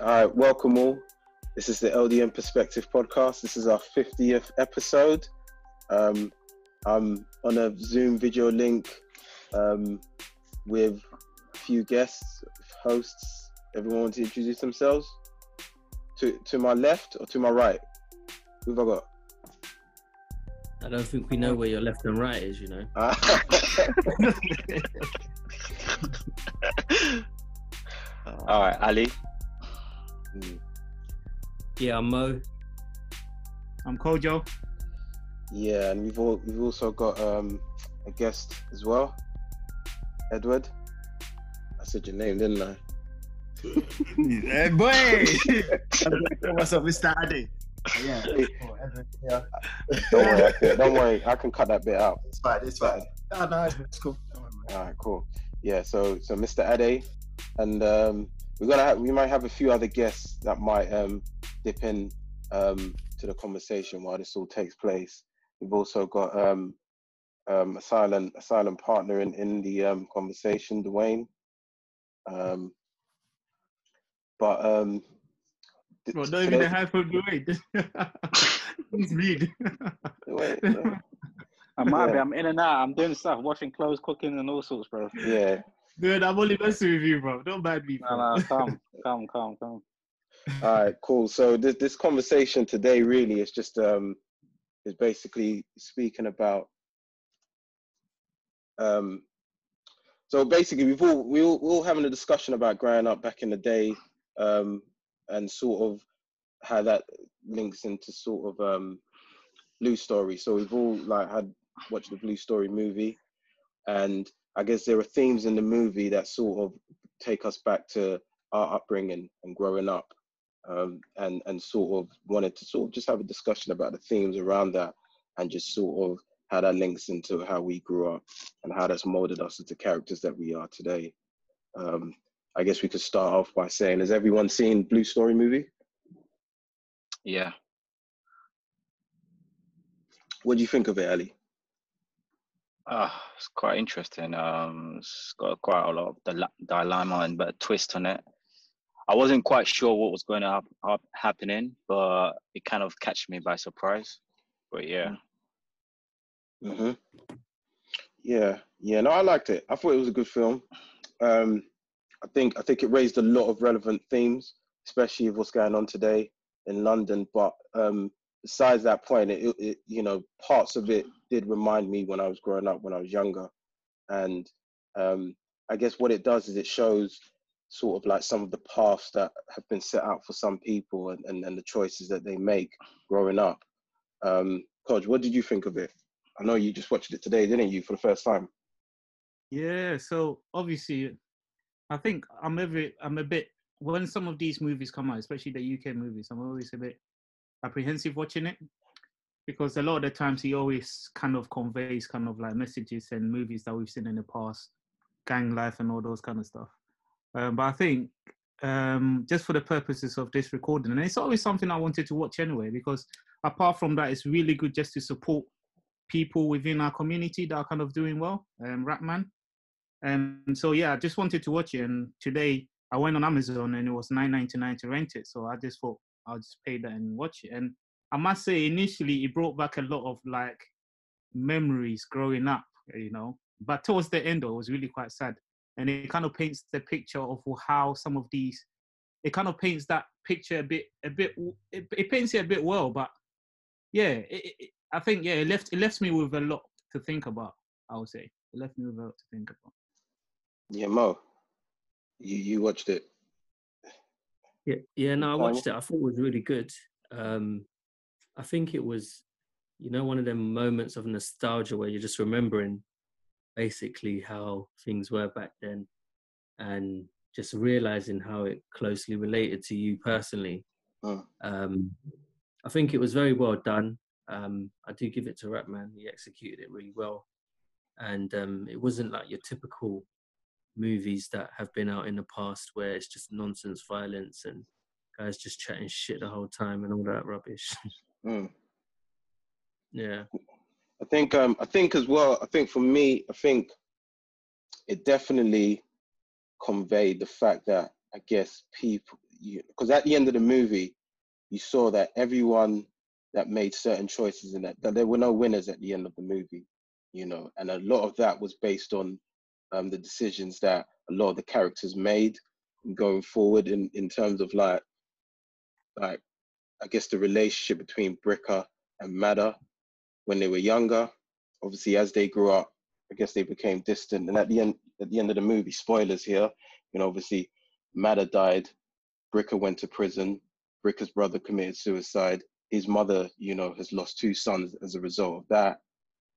All right, welcome all. This is the LDM Perspective podcast. This is our 50th episode. Um, I'm on a Zoom video link um, with a few guests, hosts. Everyone want to introduce themselves? To to my left or to my right? Who have I got? I don't think we know where your left and right is, you know. All right, Ali. Mm, Yeah, I'm Mo. I'm Kojo. yeah, and we've all, we've also got um, a guest as well, Edward. I said your name, didn't I? hey boy! What's up, Mr. Ade? Yeah. Hey. Oh, Evan, yeah. Don't worry, I can, don't worry, I can cut that bit out. It's fine, it's fine. Oh, no, it's, it's cool. Don't worry. All right, cool. Yeah, so so Mr. Ade, and um, we're gonna have, we might have a few other guests that might um, dip in um, to the conversation while this all takes place. We've also got um, um, a silent a silent partner in in the um, conversation, Dwayne. Um, but um, th- Bro, not even today- a high from the way. Please read. wait, no. I might be. I'm in and out. I'm doing stuff, washing clothes, cooking, and all sorts, bro. yeah, Dude, I'm only messing with you, bro. Don't bad me. Bro. no, come, come, come, come. All right, cool. So this this conversation today really is just um is basically speaking about um so basically we've all we all we're all having a discussion about growing up back in the day um and sort of how that links into sort of um Blue Story. So we've all like had watched the Blue Story movie and I guess there are themes in the movie that sort of take us back to our upbringing and growing up um, and and sort of wanted to sort of just have a discussion about the themes around that and just sort of how that links into how we grew up and how that's molded us into characters that we are today. Um, I guess we could start off by saying, has everyone seen Blue Story movie? Yeah. What do you think of it, Ali? Ah, it's quite interesting. Um, it's got quite a lot of dil- dilemma and but twist on it. I wasn't quite sure what was going to hap- hap- happening, but it kind of catch me by surprise. But yeah, hmm Yeah, yeah. No, I liked it. I thought it was a good film. Um, I think I think it raised a lot of relevant themes, especially with what's going on today in London. But um, besides that point, it, it you know parts of it did remind me when I was growing up, when I was younger, and um, I guess what it does is it shows sort of like some of the paths that have been set out for some people and, and, and the choices that they make growing up. Um, Kodge, what did you think of it? I know you just watched it today, didn't you, for the first time? Yeah, so obviously, I think I'm bit, I'm a bit, when some of these movies come out, especially the UK movies, I'm always a bit apprehensive watching it because a lot of the times he always kind of conveys kind of like messages and movies that we've seen in the past, gang life and all those kind of stuff. Um, but I think um, just for the purposes of this recording, and it's always something I wanted to watch anyway, because apart from that, it's really good just to support people within our community that are kind of doing well, um, Rapman. And so yeah, I just wanted to watch it. And today I went on Amazon and it was nine ninety nine to rent it. So I just thought I'll just pay that and watch it. And I must say, initially it brought back a lot of like memories growing up, you know. But towards the end, though, it was really quite sad. And it kind of paints the picture of how some of these, it kind of paints that picture a bit, a bit, it, it paints it a bit well. But yeah, it, it, I think yeah, it left it left me with a lot to think about. I would say it left me with a lot to think about. Yeah, Mo, you you watched it. Yeah, yeah. No, I watched it. I thought it was really good. Um, I think it was, you know, one of them moments of nostalgia where you're just remembering basically how things were back then, and just realizing how it closely related to you personally. Mm. Um, I think it was very well done. Um, I do give it to Rapman. He executed it really well, and um, it wasn't like your typical movies that have been out in the past where it's just nonsense violence and guys just chatting shit the whole time and all that rubbish. Mm. yeah. I think um I think as well, I think for me, I think it definitely conveyed the fact that I guess people because at the end of the movie, you saw that everyone that made certain choices in that, that there were no winners at the end of the movie, you know, and a lot of that was based on um, the decisions that a lot of the characters made going forward in, in terms of like, like, I guess the relationship between Bricker and Madder when they were younger. Obviously, as they grew up, I guess they became distant. And at the end, at the end of the movie, spoilers here, you know, obviously, Madder died, Bricker went to prison, Bricker's brother committed suicide. His mother, you know, has lost two sons as a result of that.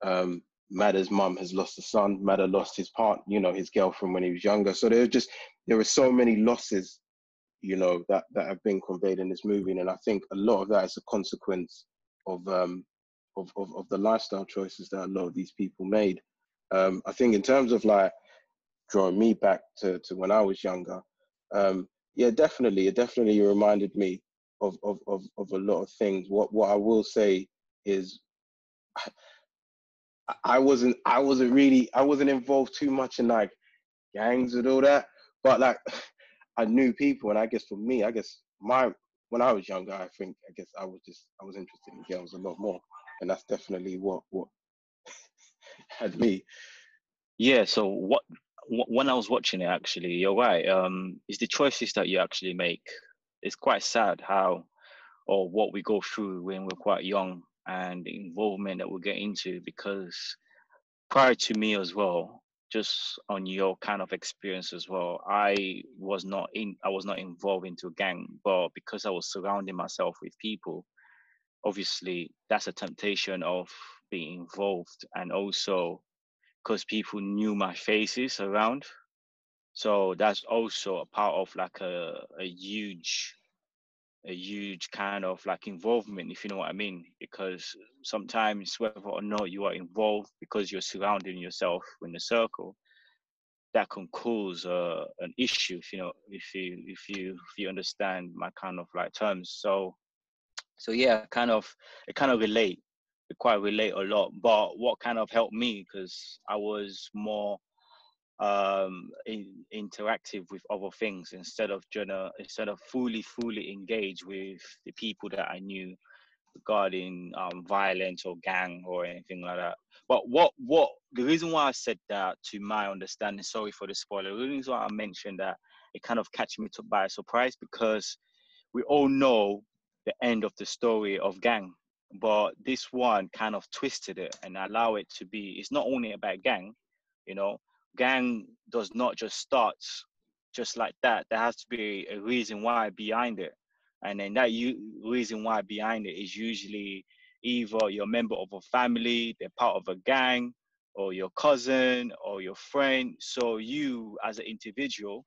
Um, Madder's mum has lost a son. Madder lost his part, you know, his girlfriend when he was younger. So there are just there are so many losses, you know, that that have been conveyed in this movie, and I think a lot of that is a consequence of um of of, of the lifestyle choices that a lot of these people made. Um, I think in terms of like drawing me back to to when I was younger, um, yeah, definitely, it definitely reminded me of of of of a lot of things. What what I will say is. I wasn't I wasn't really I wasn't involved too much in like gangs and all that. But like I knew people and I guess for me, I guess my when I was younger, I think I guess I was just I was interested in girls a lot more. And that's definitely what what had me. Yeah, so what when I was watching it actually, you're right. Um it's the choices that you actually make. It's quite sad how or what we go through when we're quite young and the involvement that we'll get into because prior to me as well just on your kind of experience as well i was not in i was not involved into a gang but because i was surrounding myself with people obviously that's a temptation of being involved and also because people knew my faces around. So that's also a part of like a, a huge a huge kind of like involvement, if you know what I mean. Because sometimes whether or not you are involved because you're surrounding yourself in a circle, that can cause uh, an issue, if you know, if you if you if you understand my kind of like terms. So, so yeah, kind of it kind of relate, it quite relate a lot. But what kind of helped me because I was more um in, interactive with other things instead of journal instead of fully fully engaged with the people that i knew regarding um violence or gang or anything like that. But what what the reason why i said that to my understanding sorry for the spoiler the reason why i mentioned that it kind of catch me to by surprise because we all know the end of the story of gang but this one kind of twisted it and allow it to be it's not only about gang you know gang does not just start just like that. There has to be a reason why behind it. And then that reason why behind it is usually either you're a member of a family, they're part of a gang, or your cousin or your friend. So you as an individual,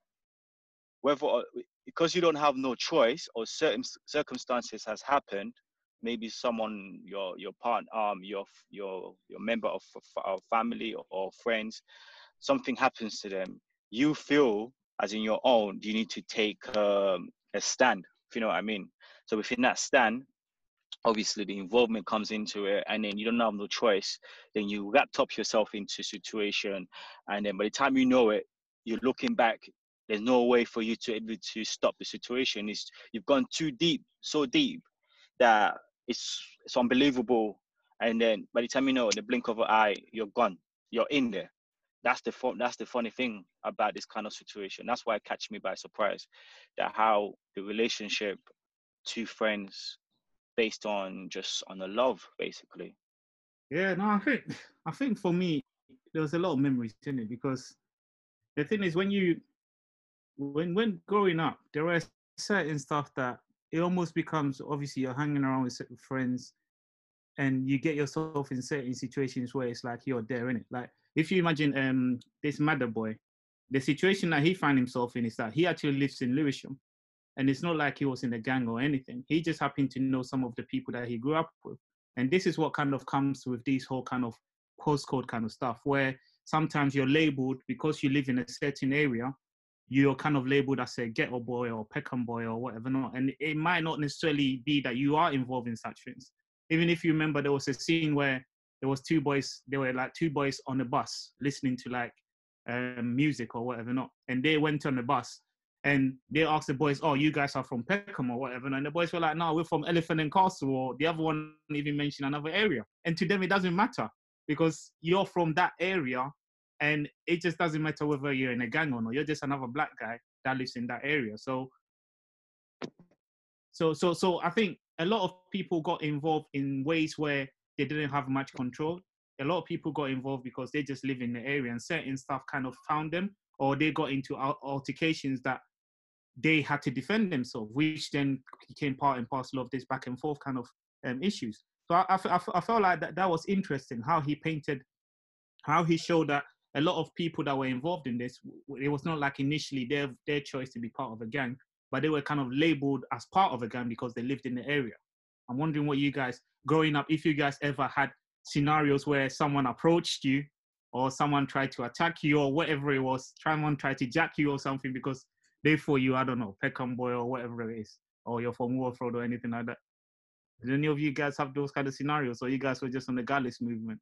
whether because you don't have no choice or certain circumstances has happened, maybe someone your your partner um your your your member of, of family or friends something happens to them, you feel as in your own, you need to take um, a stand, if you know what I mean. So within that stand, obviously the involvement comes into it and then you don't have no choice. Then you up yourself into situation and then by the time you know it, you're looking back, there's no way for you to able to stop the situation. It's you've gone too deep, so deep that it's it's unbelievable. And then by the time you know, the blink of an eye, you're gone. You're in there that's the fun, that's the funny thing about this kind of situation. That's why it catch me by surprise that how the relationship, two friends, based on just on the love, basically. Yeah, no, I think I think for me there was a lot of memories in it because the thing is when you when when growing up there are certain stuff that it almost becomes obviously you're hanging around with certain friends and you get yourself in certain situations where it's like you're there in it like if you imagine um, this mother boy, the situation that he found himself in is that he actually lives in Lewisham. And it's not like he was in a gang or anything. He just happened to know some of the people that he grew up with. And this is what kind of comes with this whole kind of postcode kind of stuff, where sometimes you're labeled because you live in a certain area, you're kind of labeled as a ghetto boy or Peckham boy or whatever not. And it might not necessarily be that you are involved in such things. Even if you remember, there was a scene where there was two boys there were like two boys on the bus listening to like um, music or whatever not and they went on the bus and they asked the boys, "Oh, you guys are from Peckham or whatever," and the boys were like, "No, we're from Elephant and Castle," or the other one even mentioned another area. And to them, it doesn't matter because you're from that area, and it just doesn't matter whether you're in a gang or not. You're just another black guy that lives in that area. So, so, so, so I think a lot of people got involved in ways where they didn't have much control. A lot of people got involved because they just live in the area, and certain stuff kind of found them, or they got into altercations that they had to defend themselves, which then became part and parcel of this back and forth kind of um, issues. So I, I, I felt like that, that was interesting how he painted, how he showed that a lot of people that were involved in this, it was not like initially their their choice to be part of a gang, but they were kind of labeled as part of a gang because they lived in the area. I'm wondering what you guys, growing up, if you guys ever had scenarios where someone approached you or someone tried to attack you or whatever it was, someone tried to jack you or something because they for you, I don't know, Peckham boy or whatever it is, or you're from Walworth or anything like that. Did any of you guys have those kind of scenarios, or you guys were just on the Gallus movement?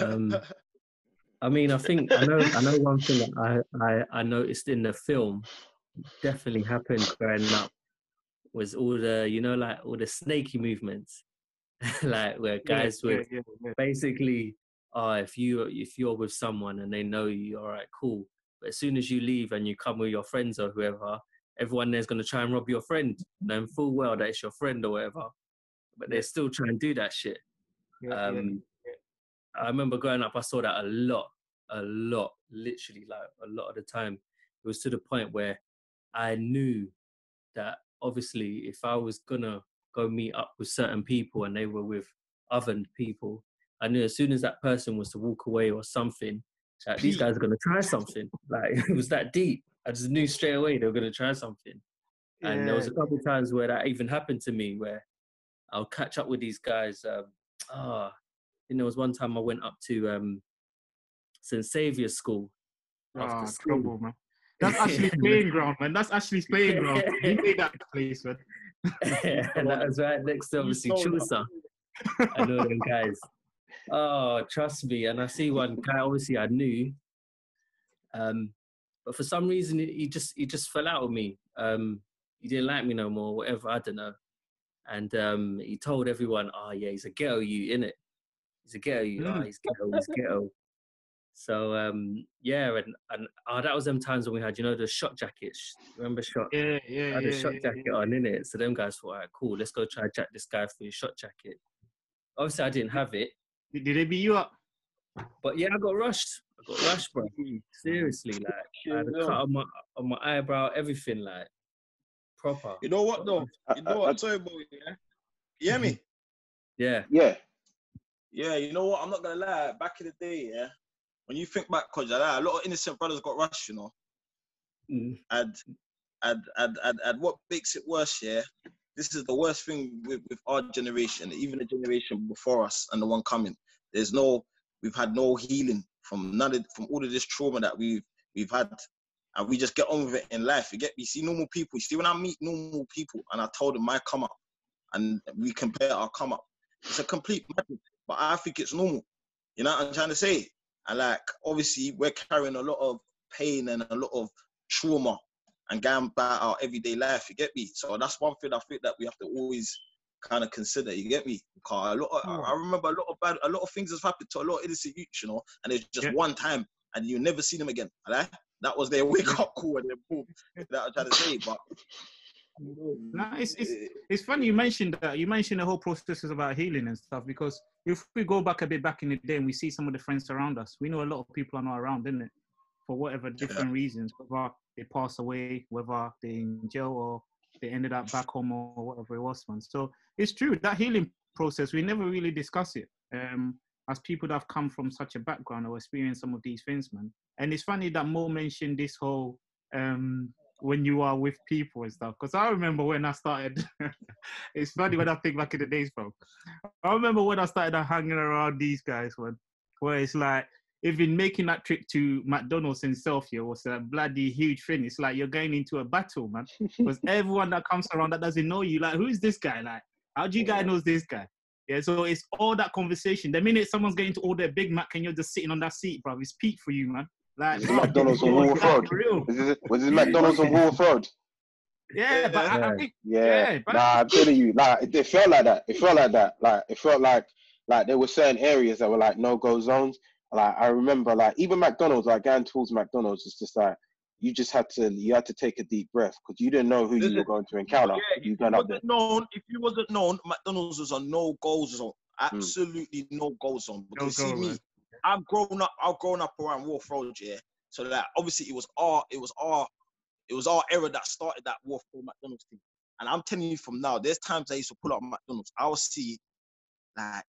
Um, I mean, I think I know. I know one thing that I, I I noticed in the film definitely happened growing up was all the you know like all the snaky movements, like where guys yeah, would yeah, yeah, basically, oh, if you if you're with someone and they know you, all right, cool. But as soon as you leave and you come with your friends or whoever, everyone there's going to try and rob your friend, knowing full well that it's your friend or whatever. But they're still trying to do that shit. Um, yeah. I remember growing up, I saw that a lot, a lot, literally, like a lot of the time. It was to the point where I knew that obviously, if I was gonna go meet up with certain people and they were with other people, I knew as soon as that person was to walk away or something, like, these guys are gonna try something. Like it was that deep. I just knew straight away they were gonna try something. Yeah. And there was a couple of times where that even happened to me, where I'll catch up with these guys. Um, ah, oh, there was one time I went up to um, St Saviour's School. Ah, oh, trouble, man. That's actually playing ground, man. That's actually playing ground. You made that place, man. and that was right next to obviously Chaucer. I know them guys. Oh, trust me. And I see one guy obviously I knew. Um, but for some reason he just he just fell out with me. Um, he didn't like me no more, whatever, I don't know. And um, he told everyone, oh yeah, he's a ghetto you, in it. He's a ghetto you, mm. oh he's ghetto, he's ghetto. So um, yeah, and, and oh, that was them times when we had, you know, the Schott jackets. Remember Schott? Yeah, yeah. I had yeah, a Schott yeah, jacket yeah. on in it. So them guys thought, all right, cool, let's go try jack this guy for his Schott jacket. Obviously, I didn't have it. Did they beat you up? But yeah, I got rushed. I got rushed, bro. Seriously, like I had a cut on my on my eyebrow, everything, like proper. You know what though? You know what I'm talking about, yeah? You hear me? Yeah. Yeah. Yeah, you know what? I'm not gonna lie. Back in the day, yeah, when you think back, cause a lot of innocent brothers got rushed, you know. Mm. And, and and and and what makes it worse, yeah, this is the worst thing with, with our generation, even the generation before us and the one coming. There's no, we've had no healing from none of from all of this trauma that we've we've had, and we just get on with it in life. You get me? See normal people. You see when I meet normal people and I told them my come up, and we compare our come up, it's a complete madness. But I think it's normal. You know what I'm trying to say? And like obviously we're carrying a lot of pain and a lot of trauma and going about our everyday life. You get me? So that's one thing I think that we have to always kind of consider. You get me? Because a lot, of. I hmm. remember a lot of bad, a lot of things has happened to a lot of innocent youths, you know, and it's just yeah. one time, and you never see them again. Right? That was their wake up call and their boom. that I'm trying to say, but. No, it's, it's it's funny you mentioned that. You mentioned the whole process is about healing and stuff because if we go back a bit back in the day and we see some of the friends around us, we know a lot of people are not around, isn't it? For whatever different yeah. reasons, whether they pass away, whether they're in jail or they ended up back home or whatever it was, man. So it's true that healing process we never really discuss it. Um, as people that have come from such a background or experienced some of these things, man. And it's funny that Mo mentioned this whole um, when you are with people and stuff. Because I remember when I started, it's funny when I think back in the days, bro. I remember when I started hanging around these guys, man, where it's like, even making that trip to McDonald's himself here was a bloody huge thing. It's like you're going into a battle, man. Because everyone that comes around that doesn't know you, like, who is this guy? Like, how do you guys know this guy? Yeah, so it's all that conversation. The minute someone's getting to order a Big Mac and you're just sitting on that seat, bro, it's peak for you, man. Like Was it McDonald's on Walworth Like, Road? for real. Was this, was this McDonald's on Walworth Road? Yeah, but I, I think Yeah, Yeah, but- nah, I'm telling you, like it, it felt like that. It felt like that. Like it felt like like there were certain areas that were like no go zones. Like I remember, like even McDonald's, like going towards McDonald's, it's just like you just had to you had to take a deep breath because you didn't know who you Listen, were going to encounter. Yeah, you if going you up there. wasn't known, if you wasn't known, McDonald's was a no go zone. Hmm. Absolutely no go zone. Because No see go, me, man. I've grown up. I've grown up around Walworth Road, yeah. So that obviously it was our, it was our, it was our era that started that Walworth Road McDonald's thing. And I'm telling you from now, there's times I used to pull up McDonald's. I will see, like,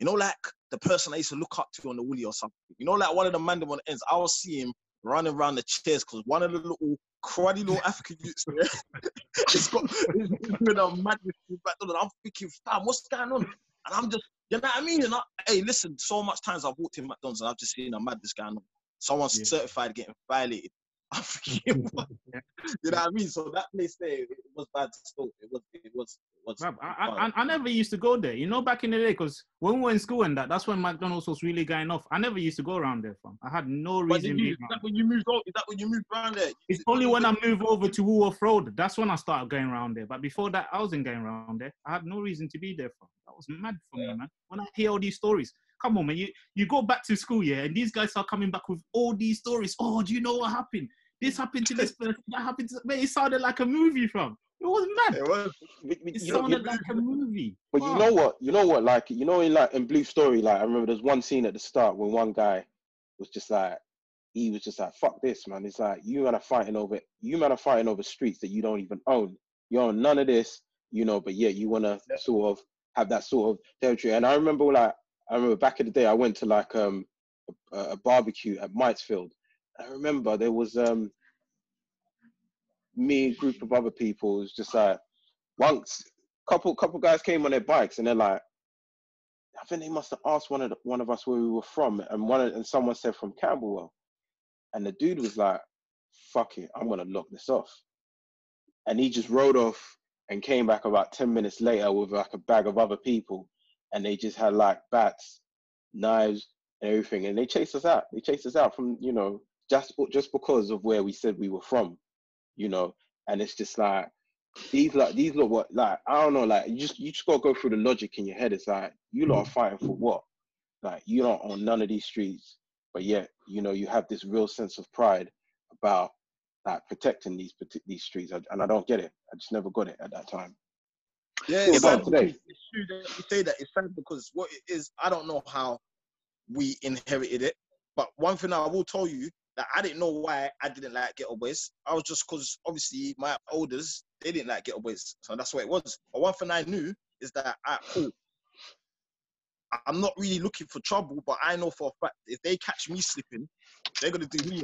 you know, like the person I used to look up to on the Woolly or something. You know, like one of the man on ends. I will see him running around the chairs because one of the little cruddy little African youths there, it's got it's doing a madness McDonald's. I'm thinking, fam, what's going on? And I'm just, you know what I mean? And I, hey, listen, so much times I've walked in McDonald's and I've just seen a madness going on. Someone's Yeah. certified getting violated. What? you know what I mean? So that place there, it was bad still. It was, it was, it was. I, I, I- I never used to go there. You know, back in the day, because when we were in school and that, that's when McDonald's was really going off. I never used to go around there, fam. I had no reason you, is that when you moved? Is that when you moved around there? It's only when I moved over to Walworth Road, that's when I started going around there. But before that, I wasn't going around there. I had no reason to be there. Fam. That was mad for me, man. When I hear all these stories, come on, man. You you go back to school, yeah, and these guys are coming back with all these stories. Oh, do you know what happened? This happened to this person. That happened to. Man, it sounded like a movie, from. It was mad. It was. But- but It you know- sounded like a movie. But you know what? You know what? Like you know, in like in Blue Story, like I remember there's one scene at the start when one guy was just like, he was just like, "Fuck this, man." It's like you man are fighting over you man are fighting over streets that you don't even own. You own none of this, you know. But yeah, you want to sort of have that sort of territory. And I remember, like, I remember back in the day, I went to like um a, a barbecue at Myatt's Field. I remember there was um me, a group of other people. It was just like once couple couple guys came on their bikes and they're like, I think they must have asked one of the, one of us where we were from, and one and someone said from Camberwell, and the dude was like, "Fuck it, I'm gonna lock this off," and he just rode off and came back about ten minutes later with like a bag of other people, and they just had like bats, knives, and everything, and they chased us out. They chased us out from you know just just because of where we said we were from, you know, and it's just like these like these look what like I don't know like you just you just gotta go through the logic in your head. It's like you lot are mm. fighting for what? Like you don't own none of these streets, but yet you know you have this real sense of pride about like protecting these these streets, and I don't get it. I just never got it at that time. Yeah, it's sad today. it's true that you say that. It's sad because what it is, I don't know how we inherited it. But one thing I will tell you that I didn't know why I didn't like getaways. I was just because obviously my elders they didn't like getaways, so that's what it was. But one thing I knew is that I cool. I'm not really looking for trouble, but I know for a fact if they catch me slipping, they're gonna do me.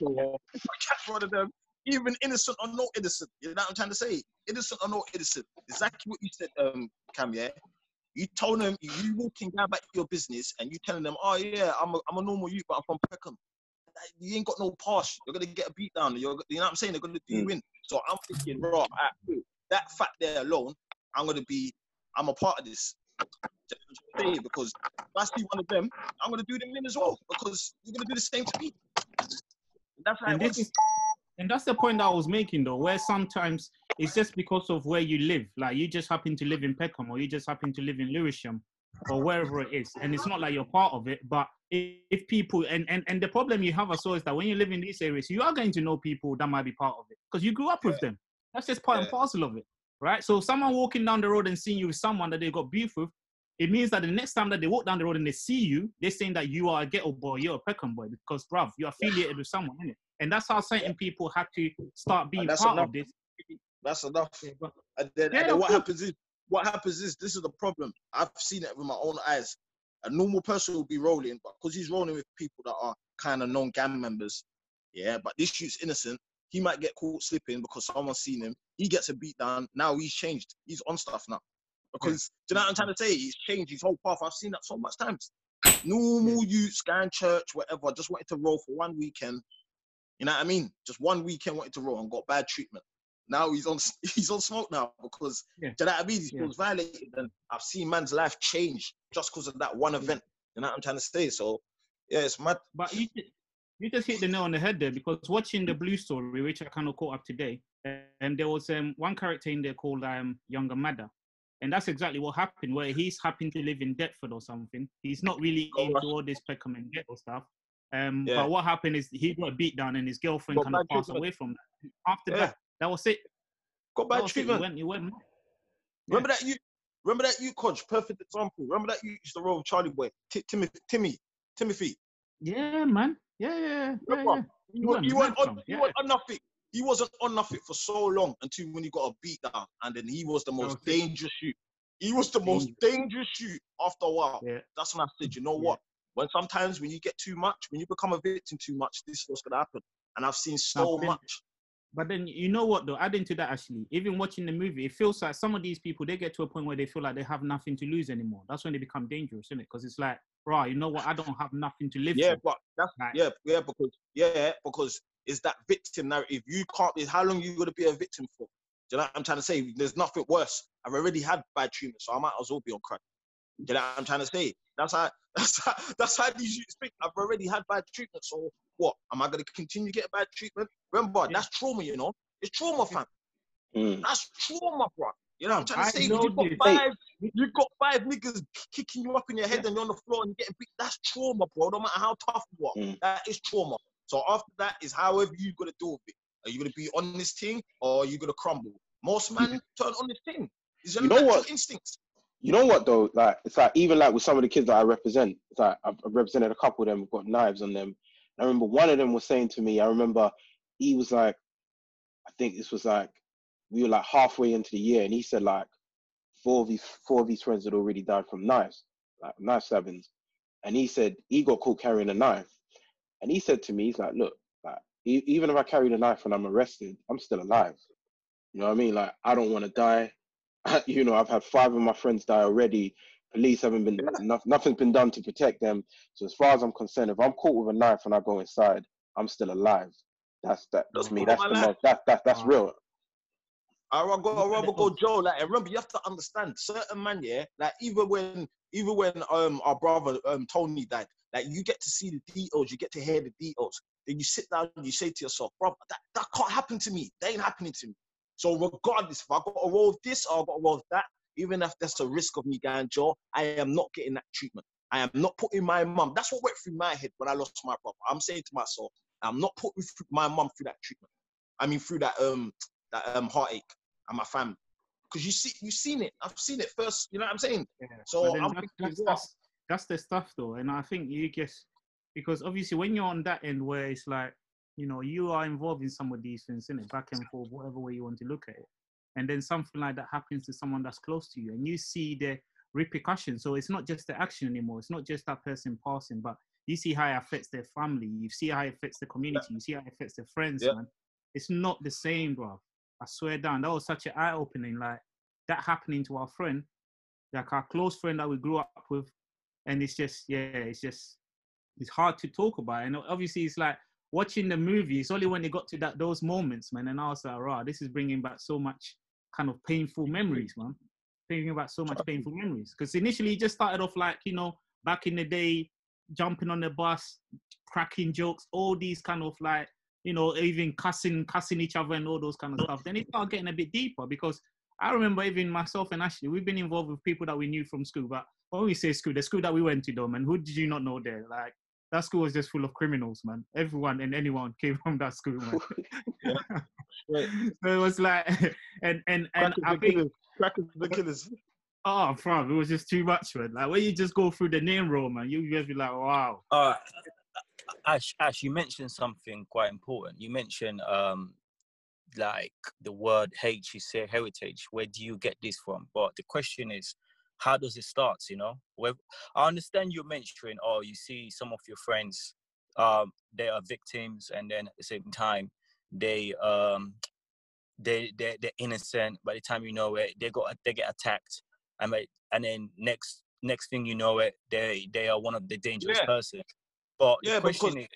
So if I catch one of them, even innocent or no innocent, you know what I'm trying to say? Innocent or no innocent, exactly what you said, um, Cam. Yeah, you told them you you walking down back to your business and you telling them, oh yeah, I'm a, I'm a normal youth, but I'm from Peckham. Like, You ain't got no pass. You're gonna get a beat down. You're, you know what I'm saying? They're gonna do you hmm. in. So I'm thinking, bro, alright, that fact there alone, I'm gonna be, I'm a part of this. Just Because if I see one of them, I'm gonna do them in as well because you're gonna do the same to me. That's how And it was. is, and that's the point that I was making though, where sometimes it's just because of where you live. Like you just happen to live in Peckham or you just happen to live in Lewisham or wherever it is. And it's not like you're part of it, but if, people and, and and the problem you have also is that when you live in these areas, you are going to know people that might be part of it because you grew up with them. That's just part and parcel of it, right? So someone walking down the road and seeing you with someone that they got beef with, it means that the next time that they walk down the road and they see you, they're saying that you are a ghetto boy, you're a Peckham boy, because bruv, you're affiliated with someone, innit? And that's how certain people have to start being part enough. of this. That's enough. And then, Yeah, and then what course. happens is, what happens is, this is the problem. I've seen it with my own eyes. A normal person will be rolling, but because he's rolling with people that are kind of non-gang members, yeah. But this youth's innocent. He might get caught slipping because someone's seen him. He gets a beat down. Now he's changed. He's on stuff now. Because do you know what I'm trying to say? He's changed his whole path. I've seen that so much times. Normal youths, going church, whatever, just wanted to roll for one weekend. You know what I mean? Just one weekend wanted to roll and got bad treatment. Now he's on he's on smoke now because Yeah. do you know what I mean? He Yeah. feels violated, and I've seen man's life change just because of that one event. You know what I'm trying to say? So yeah, it's mad. But you, you just hit the nail on the head there because watching the Blue Story, which I kind of caught up today, and there was um, one character in there called um, Younger Madder. And that's exactly what happened, where he's happened to live in Deptford or something. He's not really Oh, into all this Peckham and Ghetto stuff. Um, Yeah. But what happened is he got beat down and his girlfriend Got kind of passed away from that. After Yeah. that, that was it. Got bad it. He went, he went. Remember that you remember that you coach, perfect example. Remember that you used to roll with Charlie Boy, Ti- Timothy, Timmy, Timothy. Yeah, man. Yeah, yeah, yeah. yeah, yeah. You went mad went on, yeah. on nothing. He wasn't on nothing for so long until when he got a beat down, and then he was the most it. dangerous shoot. He was the most dangerous shoot after a while. Yeah. That's when I said, you know Yeah. what? When sometimes when you get too much, when you become a victim too much, this is what's gonna happen. And I've seen so then- much. But then you know what though, adding to that actually, even watching the movie, it feels like some of these people they get to a point where they feel like they have nothing to lose anymore. That's when they become dangerous, isn't it? Because it's like, right, you know what, I don't have nothing to live Yeah, for. but that's Like- yeah, yeah, because yeah, because it's that victim narrative. You can't how long you gonna be a victim for? Do you know what I'm trying to say? There's nothing worse. I've already had bad treatment, so I might as well be on crack. Do you know what I'm trying to say? That's how that's how that's how these youths think. I've already had bad treatment, so what? Am I gonna continue getting bad treatment? Remember, Yeah. that's trauma, you know. It's trauma, fam. Mm. That's trauma, bro. You know what I'm trying to say? You've got five, you've got five niggas kicking you up in your head and you're on the floor and you're getting beat. That's trauma, bro. No matter how tough you are, Mm. that is trauma. So after that is however you gonna deal with it. Are you gonna be on this thing or are you gonna crumble? Most men turn on this thing. It's your You know natural what? instincts. You know what though? Like it's like even like with some of the kids that I represent, it's like I've I've represented a couple of them who've got knives on them. I remember one of them was saying to me, I remember he was like, I think this was like we were like halfway into the year, and he said like four of his four of his friends had already died from knives, like knife stabbings, and he said he got caught carrying a knife, and he said to me, he's like, look, like even if I carry the knife and I'm arrested, I'm still alive. You know what I mean? Like I don't want to die. you know, I've had five of my friends die already. Police haven't been no, nothing's been done to protect them. So as far as I'm concerned, if I'm caught with a knife and I go inside, I'm still alive. That's that That's me. That's the lad. most. That that that's real. I rather go, I Look rather go. Joe. Like, and remember, you have to understand certain man, yeah. Like, even when, even when um our brother um Tony died, like you get to see the details, you get to hear the details. Then you sit down and you say to yourself, bro, that, that can't happen to me. That ain't happening to me. So regardless, if I got a roll with this or I got a roll with that, even if there's a risk of me going Joe, I am not getting that treatment. I am not putting my mum. That's what went through my head when I lost my brother. I'm saying to myself, I'm not putting my mum through that treatment. I mean, through that um that um heartache and my family. Because you see, you've seen it. I've seen it first. You know what I'm saying? Yeah. So I'm that's, that's, that's, that's the stuff though, and I think you guess because obviously when you're on that end where it's like you know you are involved in some of these things, in it back and forth, whatever way you want to look at it, and then something like that happens to someone that's close to you, and you see the repercussions. So it's not just the action anymore. It's not just that person passing, but you see how it affects their family. You see how it affects the community. You see how it affects their friends, Yeah. man. It's not the same, bro. I swear down. That was such an eye opening. Like that happening to our friend, like our close friend that we grew up with, and it's just yeah, it's just it's hard to talk about. And obviously, it's like watching the movie. It's only when they got to that those moments, man, and I was like, "Wow, this is bringing back so much kind of painful memories, man." Thinking about so much painful memories because initially it just started off like you know back in the day, jumping on the bus, cracking jokes, all these kind of like you know even cussing, cussing each other and all those kind of stuff. Then it started getting a bit deeper because I remember even myself and Ashley, we've been involved with people that we knew from school, but when we say school, the school that we went to, though, man, who did you not know there? Like that school was just full of criminals, man. Everyone and anyone came from that school, man. Right. so it was like, and and and Crackers I the think, killers. Crackers the killers. oh, fam, it was just too much, man. Like when you just go through the name roll, man, you just be like, wow. Uh, Ash, Ash, you mentioned something quite important. You mentioned um, like the word H. You say heritage. Where do you get this from? But the question is, how does it start? You know, Where, I understand you're mentioning, oh, you see some of your friends, um, they are victims, and then at the same time, they um, they they they're innocent. By the time you know it, they got they get attacked, and by- and then next next thing you know it, they they are one of the dangerous Yeah. person. But Yeah, the question is,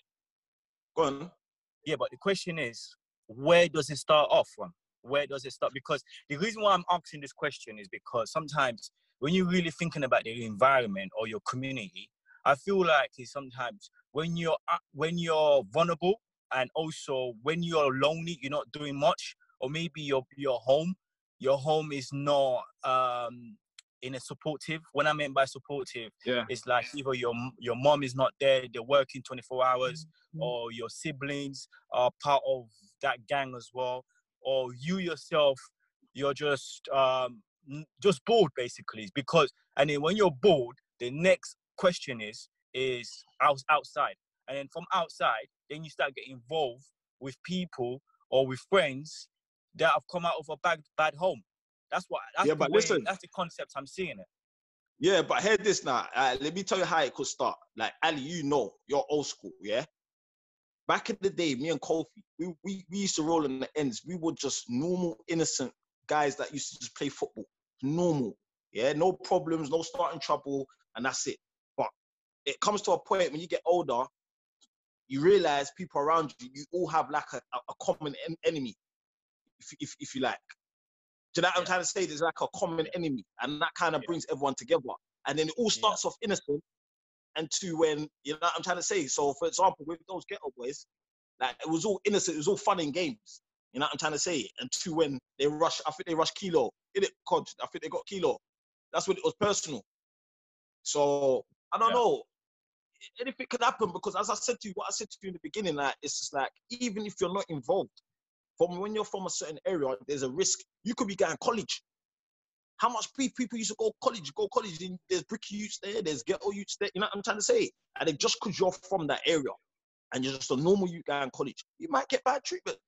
Go on. yeah, but the question is, where does it start off from? Where does it stop? Because the reason why I'm asking this question is because sometimes when you're really thinking about the environment or your community, I feel like it's sometimes when you're uh, when you're vulnerable and also when you're lonely, you're not doing much, or maybe your your home, your home is not um in a supportive. When I mean by supportive, Yeah. it's like either your your mom is not there, they're working 24 hours, Mhm. or your siblings are part of that gang as well, or you yourself, you're just um just bored basically because and then when you're bored, the next question is is out, outside, and then from outside, then you start getting involved with people or with friends that have come out of a bad bad home. That's what. That's Yeah, the but way, listen. That's the concept I'm seeing it. Yeah, but hear this now. Uh, let me tell you how it could start. Like Ali, you know, you're old school, yeah. Back in the day, me and Kofi, we, we, we used to roll in the ends. We were just normal, innocent guys that used to just play football. Normal, yeah, no problems, no starting trouble, and that's it. But it comes to a point when you get older, you realize people around you, you all have like a, a, common en- enemy, if, if, if you like. Do you know what I'm Yeah. trying to say? There's like a common enemy, and that kind of Yeah. brings everyone together. And then it all Yeah. starts off innocent, and two when um, you know what I'm trying to say. So, for example, with those ghetto boys, like it was all innocent, it was all fun and games. You know what I'm trying to say? And two when they rush, I think they rush Kilo. Did it, Cod? I think they got Kilo. That's when it was personal. So I don't Yeah. know. Anything could happen because, as I said to you, what I said to you in the beginning, like it's just like even if you're not involved, from when you're from a certain area, there's a risk. You could be going college. How much people used to go college, go college, and there's bricky youths there, there's ghetto youths there. You know what I'm trying to say? And then just because you're from that area and you're just a normal youth guy in college, you might get bad treatment.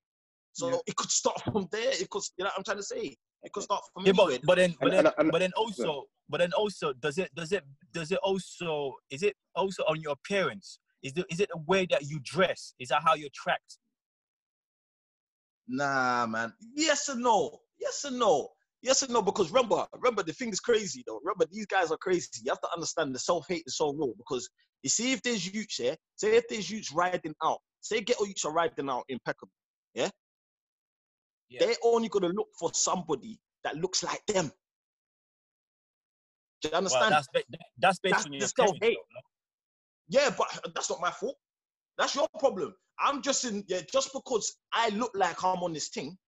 So Yeah. it could start from there. It could, you know what I'm trying to say? It could start from Yeah, anywhere. but, but then but then but then also but then also does it does it does it also is it also on your appearance? Is the is it the way that you dress? Is that how you're tracked? Nah, man. Yes and no. Yes and no. Yes and no. Because remember, remember the thing is crazy though. Remember these guys are crazy. You have to understand the self hate is so real. Because you see, if there's youths here, say if there's youths riding out, say ghetto youths are riding out Peckham, yeah, Yeah. they're only gonna look for somebody that looks like them. Do you Well, understand? that's that's based That's on the your self-hate. though, no? Yeah, but that's not my fault. That's your problem. I'm just in, yeah, just because I look like I'm on this thing,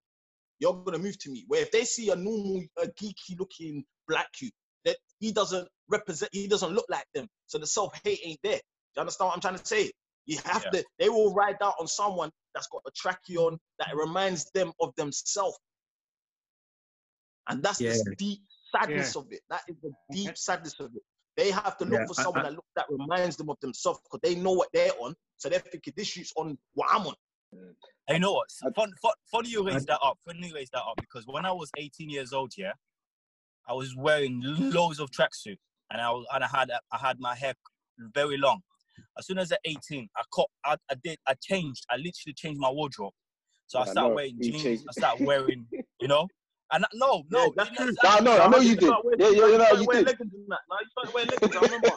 you're gonna move to me. Where if they see a normal, a geeky looking black you, that he doesn't represent, he doesn't look like them. So the self hate ain't there. Do you understand what I'm trying to say? You have Yeah. to, they will ride out on someone that's got a trachea on that reminds them of themselves. And that's Yeah. the deep sadness of it. That is the deep sadness of it. They have to look Yeah, for I- someone I- that look, that reminds them of themselves because they know what they're on. So they're thinking this shoots on what I'm on. And you know what? Fun, fun, funny you raised that up. Funny you raised that up because when I was 18 years old, yeah, I was wearing loads of tracksuit, and I was, and I had I had my hair very long. As soon as at 18, I caught, I, I did, I changed. I literally changed my wardrobe. So I Yeah, started no, wearing jeans. changed. I started wearing, you know, and I, no, no, Yeah, that's know, true. it's- No, no, I know you did. wearing- Yeah, yeah, you know, started you did. leggings and that. No, you started wearing leggings. I remember.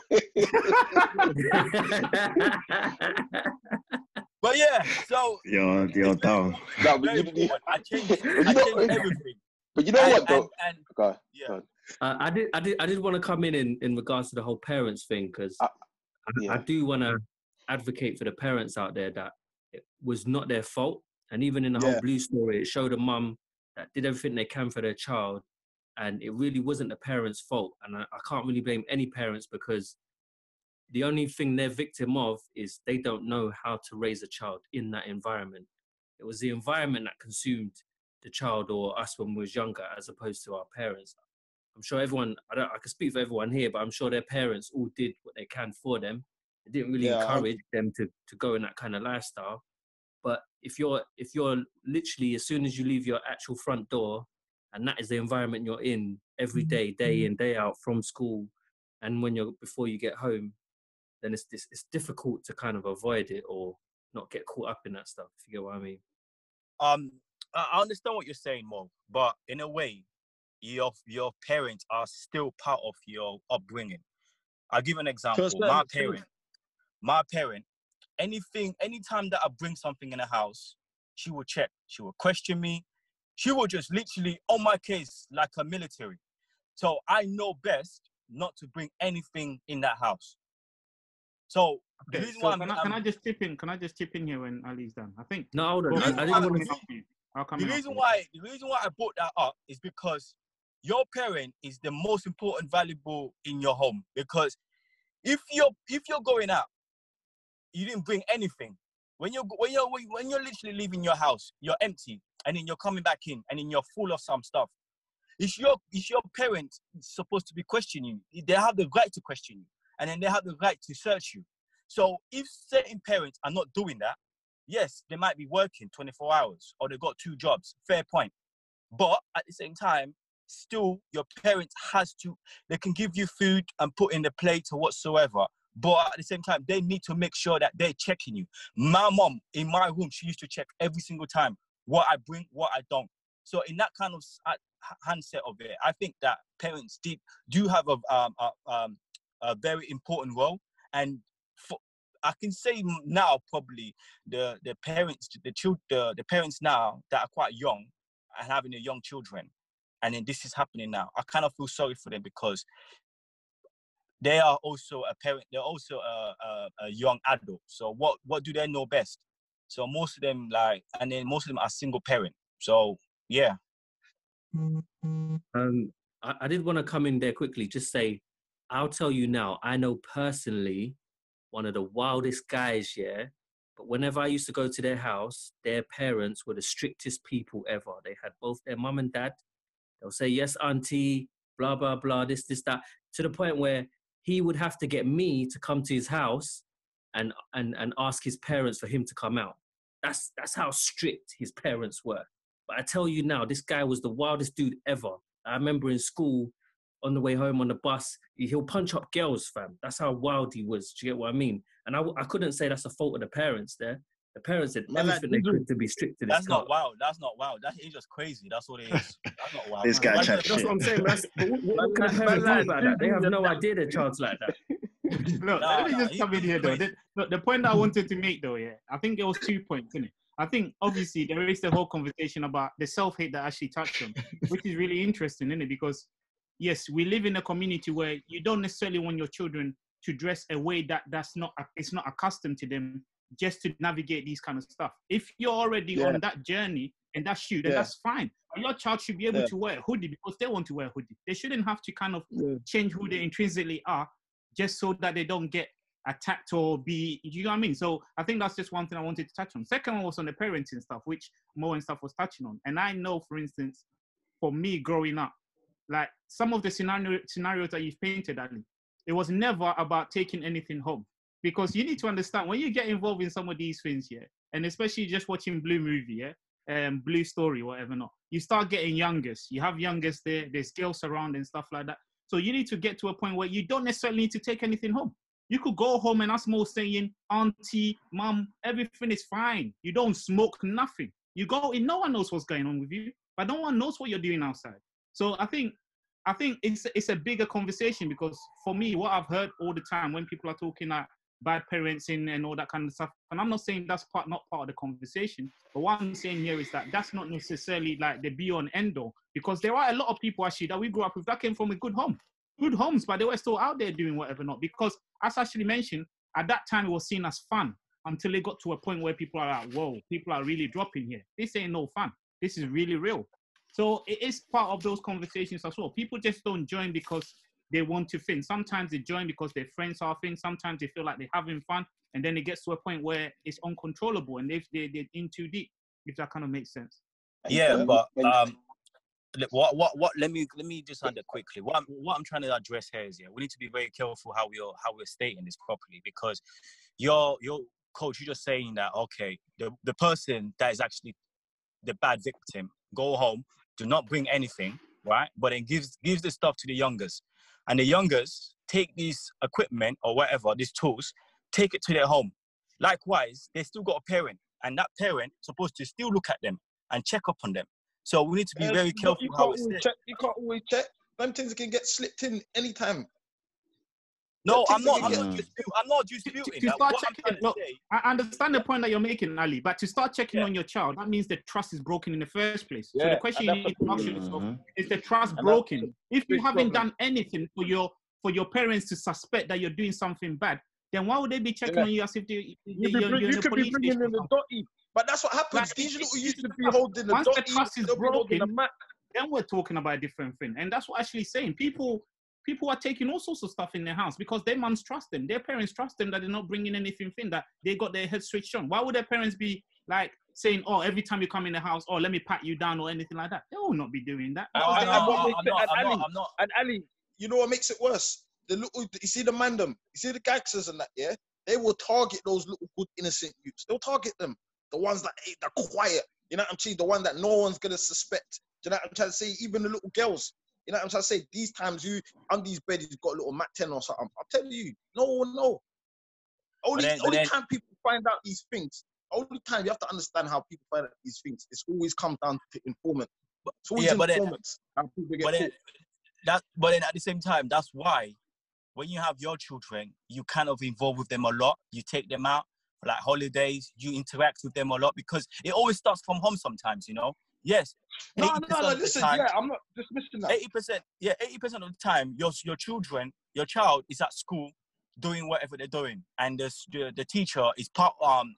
But yeah, so You're, you're. No, but you, you. I changed, you I know- changed everything. but you know and, what though? and, and Okay. yeah. Uh, I did, I did, I did want to come in in, in regards to the whole parents thing because Uh, I, yeah. I do want to advocate for the parents out there that it was not their fault, and even in the Yeah. whole blue story, it showed a mum that did everything they can for their child, and it really wasn't the parents' fault. And I, I can't really blame any parents because the only thing they're victim of is they don't know how to raise a child in that environment. It was the environment that consumed the child or us when we was younger, as opposed to our parents. I'm sure everyone, I don't, I can speak for everyone here, but I'm sure their parents all did what they can for them. They didn't really Yeah, I encourage them to, to go in that kind of lifestyle. But if you're, if you're literally, as soon as you leave your actual front door, and that is the environment you're in every mm-hmm. day, day mm-hmm. in, day out from school, and when you're, before you get home, then it's, it's, it's difficult to kind of avoid it or not get caught up in that stuff, if you get what I mean. um I I understand what you're saying, Mo, but in a way, your your parents are still part of your upbringing. I'll give an example. certain My extent. parent, my parent, anything, anytime that I bring something in the house, she will check. She will question me. She will just literally on my case like a military. So I know best not to bring anything in that house. So the Okay, so why I'm, can, I, can I just chip in? Can I just chip in here when Ali's done? I think. No, hold on. I, I didn't want to. up to you. I'll come the in reason after you. why the reason why I brought that up is because your parent is the most important valuable in your home because if you're if you're going out you didn't bring anything when you're when you're when you're literally leaving your house you're empty and then you're coming back in and then you're full of some stuff it's your it's your parents supposed to be questioning you they have the right to question you and then they have the right to search you. So if certain parents are not doing that yes they might be working 24 hours or they got two jobs fair point. But at the same time still your parents has to they can give you food and put in the plate or whatsoever but at the same time they need to make sure that they're checking you. My mom in my room she used to check every single time what i bring what i don't. So in that kind of handset of it i think that parents deep do have a, um, a, um, a very important role. And for, i can say now probably the the parents the children the, the parents now that are quite young and having the young children and then this is happening now i kind of feel sorry for them because they are also a parent they're also a, a, a young adult. So what what do they know best? So most of them like and then most of them are single parent. So yeah. Um, I, I did want to come in there quickly. Just say, I'll tell you now. I know personally one of the wildest guys. Yeah, but whenever I used to go to their house, their parents were the strictest people ever. They had both their mum and dad. They'll say yes, auntie. Blah blah blah. This this that. To the point where he would have to get me to come to his house and and and ask his parents for him to come out. That's that's how strict his parents were. But I tell you now, this guy was the wildest dude ever. I remember in school, on the way home on the bus, he'll punch up girls, fam. That's how wild he was. Do you get what I mean? And I, I couldn't say that's a fault of the parents there. The parents did Man, like, everything they could to be strict to this that's not wild that's not wild that is just crazy that's what it is that's not wild This guy Why- chat That's what I'm saying. That's, what, what, what Man, parents man, live like that? They have Dizzle, no that- idea their child's like that. Look, Nah, let me nah, just he- come in here though. The, look, the point I wanted to make though, yeah, I think there was two points in it. I think obviously there is the whole conversation about the self-hate that actually touched on, which is really interesting, isn't it? Because yes, we live in a community where you don't necessarily want your children to dress a way that that's not it's not accustomed to them just to navigate these kind of stuff. If you're already Yeah. on that journey and that shoe, then Yeah. that's fine. But your child should be able Yeah. to wear a hoodie because they want to wear a hoodie. They shouldn't have to kind of change who they intrinsically are just so that they don't get attacked or be you know what I mean? So I think that's just one thing I wanted to touch on. Second one was on the parenting stuff, which Mo and stuff was touching on. And I know, for instance, for me growing up, like some of the scenario scenarios that you've painted, Ali, it was never about taking anything home. Because you need to understand when you get involved in some of these things, yeah, and especially just watching Blue movie, yeah, um, Blue Story, whatever not, you start getting youngest. You have youngest there, there's girls around and stuff like that. So you need to get to a point where you don't necessarily need to take anything home. You could go home and us more saying, auntie, mom, everything is fine. You don't smoke nothing. You go in, no one knows what's going on with you, but no one knows what you're doing outside. So I think I think it's it's a bigger conversation because for me, what I've heard all the time when people are talking like bad parenting and all that kind of stuff, and I'm not saying that's part not part of the conversation, but what I'm saying here is that that's not necessarily like the be on end all because there are a lot of people actually that we grew up with that came from a good home, good homes, but they were still out there doing whatever not because as actually mentioned at that time it was seen as fun until it got to a point where people are like, whoa, people are really dropping here. This ain't no fun. This is really real. So it is part of those conversations as well. People just don't join because they want to fin. Sometimes they join because their friends are fin. Sometimes they feel like they're having fun, and then it gets to a point where it's uncontrollable and they they they're in too deep. If that kind of makes sense. yeah but um what what what let me let me just add that quickly what I'm, what I'm trying to address here is yeah we need to be very careful how we're how we're stating this properly because your your Kojo you're just saying that okay the the person that is actually the bad victim go home do not bring anything right but then gives gives the stuff to the youngest and the youngest take these equipment or whatever these tools take it to their home likewise they still got a parent and that parent supposed to still look at them and check up on them so we need to be very careful You how can't it's always check. You can't always check. Them things can get slipped in anytime. No, I'm not. I'm not, you mm. disputing, I'm not disputing to that. start I'm checking- trying say, I understand the point that you're making, Ali, but to start checking Yeah. on your child, that means the trust is broken in the first place. so the question and you need to ask yourself is the trust And broken? If you haven't problem. done anything for your for your parents to suspect that you're doing something bad, then why would they be checking Yeah. on you as if they, they, You, you're, you're you the could be bringing in or the dotty, but that's what happens. Like, These it- little used to be holding the Once the trust is they'll be holding the broken, then we're talking about a different thing. And that's what actually saying. People people are taking all sorts of stuff in their house because their moms trust them. Their parents trust them that they're not bringing anything in that they got their head switched on. Why would their parents be like saying, "Oh, every time you come in the house, oh, let me pat you down" or anything like that? They will not be doing that. No, I- no, I- what I'm not, and Ali- I'm not. And Ali, you know what makes it worse? The little, you see the man them, you see the gangsters and that, yeah? They will target those little good innocent youths. They'll target them. The ones that ain't that quiet. You know what I'm saying? The one that no one's gonna suspect. Do you know what I'm trying to say? Even the little girls. You know what I'm trying to say? These times you on these beds you've got a little Mac 10 or something. I'm telling you, no know. Only then- only then- time people find out these things. Only time you have to understand how people find out these things. It's always come down to informant. It's always Yeah, but then- informants. get But then, that, but then at the same time, that's why when you have your children, you kind of involve with them a lot. You take them out for like holidays. You interact with them a lot because it always starts from home. Sometimes, you know. Yes. No, 80% no, no. Listen, time- yeah, I'm not dismissing that. Eighty percent, yeah, eighty percent of the time, your your children, your child is at school doing whatever they're doing, and the the, the teacher is part um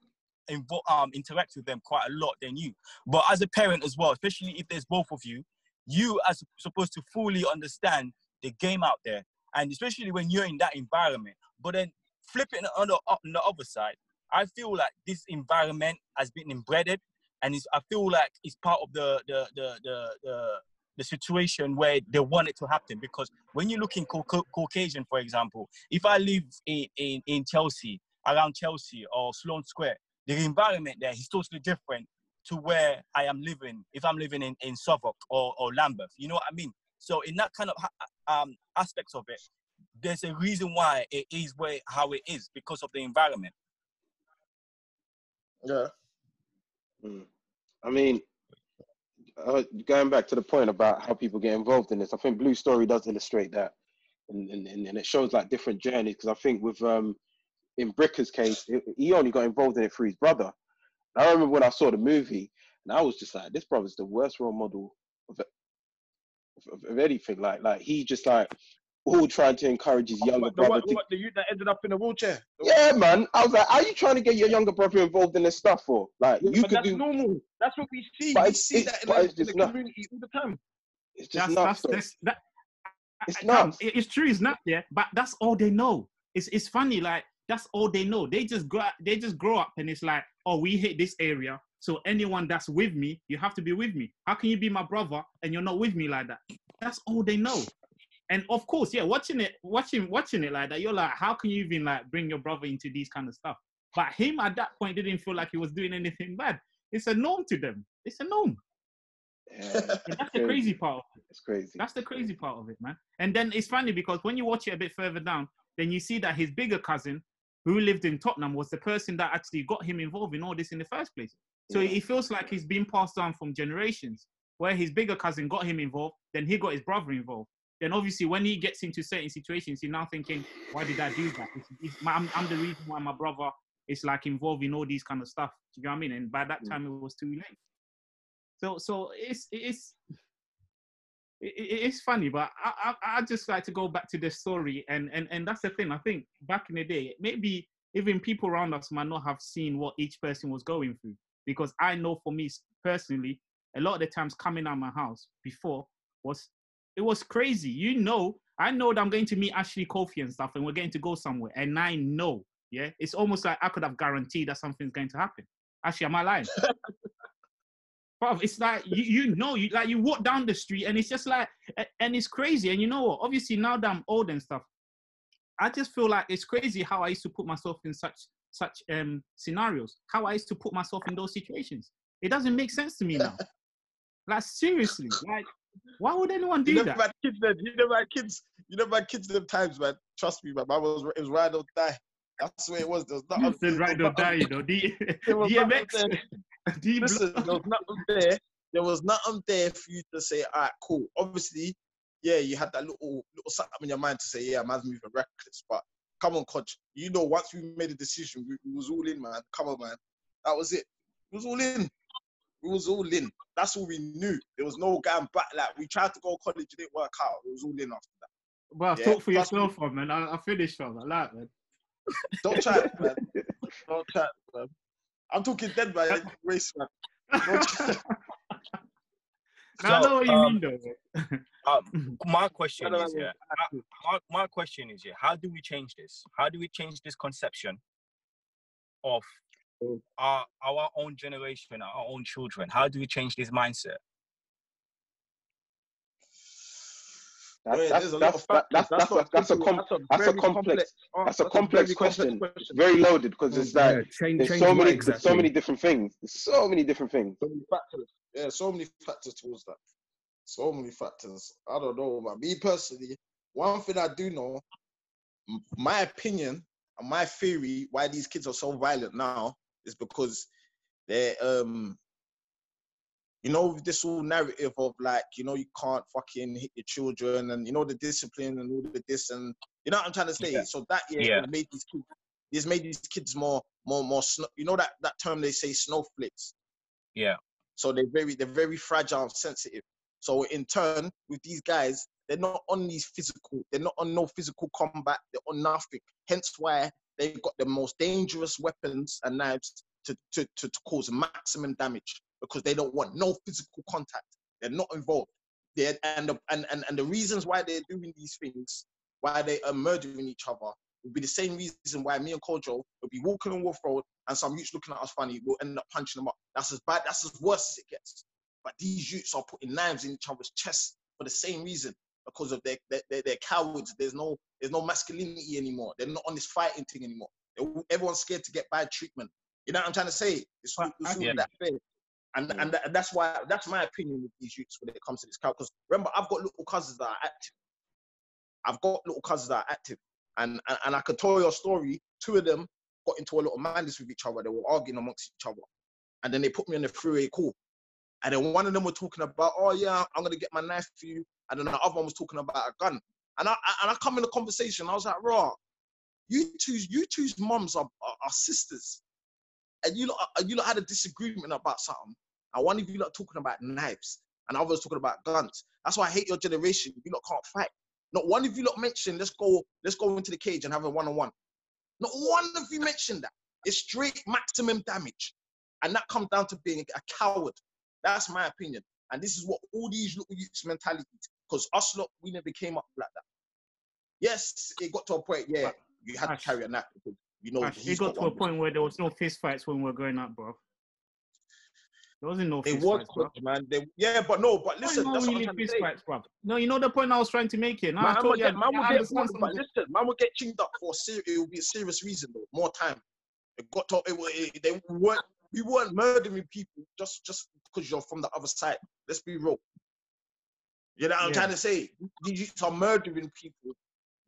invo- um interact with them quite a lot than you. But as a parent as well, especially if there's both of you, you are supposed to fully understand the game out there, and especially when you're in that environment. But then flipping on the on the other side, I feel like this environment has been embedded, and I feel like it's part of the the the the, the the situation where they want it to happen because when you look in Caucasian, for example, if I live in, in, in Chelsea, around Chelsea or Sloane Square, the environment there is totally different to where I am living if I'm living in, in Southwark or, or Lambeth. You know what I mean? So in that kind of um, aspects of it, there's a reason why it is where how it is because of the environment. Yeah. Mm. I mean, uh, going back to the point about how people get involved in this, I think Blue Story does illustrate that, and and, and it shows like different journeys. Because I think with um, in Bricker's case, it, he only got involved in it through his brother. And I remember when I saw the movie, and I was just like, this brother's the worst role model of of, of anything. Like like he just like all trying to encourage his younger the, brother what, to what, the youth that ended up in a wheelchair. yeah, man. I was like, are you trying to get your younger brother involved in this stuff for? Like, Yeah, you but could that's do. normal. That's what we see. But we it's- see it's- that in, but the, in the just community all the time. It's just That's nuts, that's, that's that. It's Fam, nuts. It's true, it's not yeah, but that's all they know. It's it's funny, like that's all they know. They just grow they just grow up and it's like, oh, we hate this area. So anyone that's with me, you have to be with me. How can you be my brother and you're not with me like that? That's all they know. And of course, yeah, watching it, watching watching it like that, you're like, how can you even like bring your brother into these kind of stuff? But him at that point didn't feel like he was doing anything bad. It's a norm to them. It's a norm. Yeah, that's the crazy part of it. It's crazy. That's the crazy part of it, man. And then it's funny because when you watch it a bit further down, then you see that his bigger cousin, who lived in Tottenham, was the person that actually got him involved in all this in the first place. So Yeah. it feels like he's been passed down from generations, where his bigger cousin got him involved, then he got his brother involved. Then obviously, when he gets into certain situations, he's now thinking, "Why did I do that? It's, it's, my- I'm, I'm the reason why my brother is like involved in all these kind of stuff." Do you know what I mean? And by that Mm. time, it was too late. So, so it's it's it, it- it's funny, but I, I I just like to go back to the story, and and and that's the thing. I think back in the day, maybe even people around us might not have seen what each person was going through, because I know for me personally, a lot of the times coming out of my house before was it was crazy. You know, I know that I'm going to meet Ashley Kofi and stuff, and we're going to go somewhere, and I know, yeah, it's almost like I could have guaranteed that something's going to happen. Actually, am I lying? Bruv, it's like you, you know you like you walk down the street and it's just like and it's crazy and you know what obviously now that i'm old and stuff i just feel like it's crazy how i used to put myself in such such um scenarios how i used to put myself in those situations it doesn't make sense to me now like seriously like why would anyone do You never that had kids then. You never had kids. You never had kids them times, man. Trust me, man. Man was it was ride or die. That's the way it was. There was you nothing. said there or die you know D- there was nothing dmx Listen, there was nothing there. There was nothing there for you to say, all right, cool. Obviously, yeah, you had that little little something in your mind to say, yeah, man's moving reckless. But come on, Kojo. You know, once we made a decision, we, we was all in, man. Come on, man. That was it. It was all in. We was all in. That's all we knew. There was no going back. Like we tried to go college, it didn't work out. It was all in after that. well Yeah, talk for trust me. yourself fam, man I, I finished from I like man Don't chat, man. Don't chat, man. I'm talking dead man. Race, man. Don't chat. Now I know what you um, mean, though. uh, my question No, no, is no, yeah. how- My, my question is yeah. How do we change this? How do we change this conception of our our own generation, our own children? How do we change this mindset? That's, that's, a lot that's, of that's, that's, a, that's a, simple- com- that's a very complex, that's a very complex question. It's very loaded because it's like, yeah, change, there's change so many, exactly? there's so many different things. There's so many different things. So many factors. Yeah, so many factors towards that. So many factors. I don't know, man. Me personally, one thing I do know, my opinion and my theory why these kids are so violent now is because they're um you know this whole narrative of like you know you can't fucking hit your children and you know the discipline and all the this and you know what I'm trying to say. Yeah. So that yeah, Yeah. made these kids, it's made these kids more more more sno- you know that that term they say snowflakes. Yeah. So they're very they're very fragile and sensitive. So in turn, with these guys, they're not on these physical, they're not on no physical combat, they're on nothing. Hence why they've got the most dangerous weapons and knives to, to, to, to cause maximum damage because they don't want no physical contact. They're not involved. They're, and, the, and, and, and the reasons why they're doing these things, why they are murdering each other, would be the same reason why me and Kojo would be walking on Walworth Road and some youths looking at us funny, we'll end up punching them up. That's as bad, that's as worse as it gets. But these youths are putting knives in each other's chests for the same reason because of their, their, their, their cowards. There's no there's no masculinity anymore. They're not on this fighting thing anymore. Everyone's scared to get bad treatment. You know what I'm trying to say? It's, all- it's all Yeah. that fair. And, and that, that's why that's my opinion with these youths when it comes to this cow. Because remember, I've got little cousins that are active. I've got little cousins that are active, and, and and I could tell your story. Two of them got into a lot of madness with each other. They were arguing amongst each other, and then they put me on the freeway call. And then one of them were talking about, oh yeah, I'm gonna get my knife for you, and then the other one was talking about a gun. And I and I come in the conversation. I was like, raw, you two, you two's mums are, are, are sisters, and you lot, uh, you lot had a disagreement about something, and one of you lot talking about knives, and I was talking about guns. That's why I hate your generation. You lot can't fight. Not one of you lot mentioned, let's go, let's go into the cage and have a one-on-one. Not one of you mentioned that. It's straight maximum damage, and that comes down to being a coward. That's my opinion. And this is what all these little youths mentalities, because us lot, we never came up like that. Yes, it got to a point, yeah, you had to carry a knife because you know Ash, he's it got to a point where there was no fist fights when we were growing up, bro. There wasn't no They fist fights, bro. man. They, yeah, but no, but listen, no that's what I'm really trying fist fights, bro. No, you know the point I was trying to make here. No, I Man, told will you, get, man, will get, understand some but of it. listen, man will get chinged up for serious. It will be a serious reason though. More time. It got to. It, it, they weren't. We weren't murdering people just just because you're from the other side. Let's be real. You know what I'm Yeah. trying to say? These are murdering people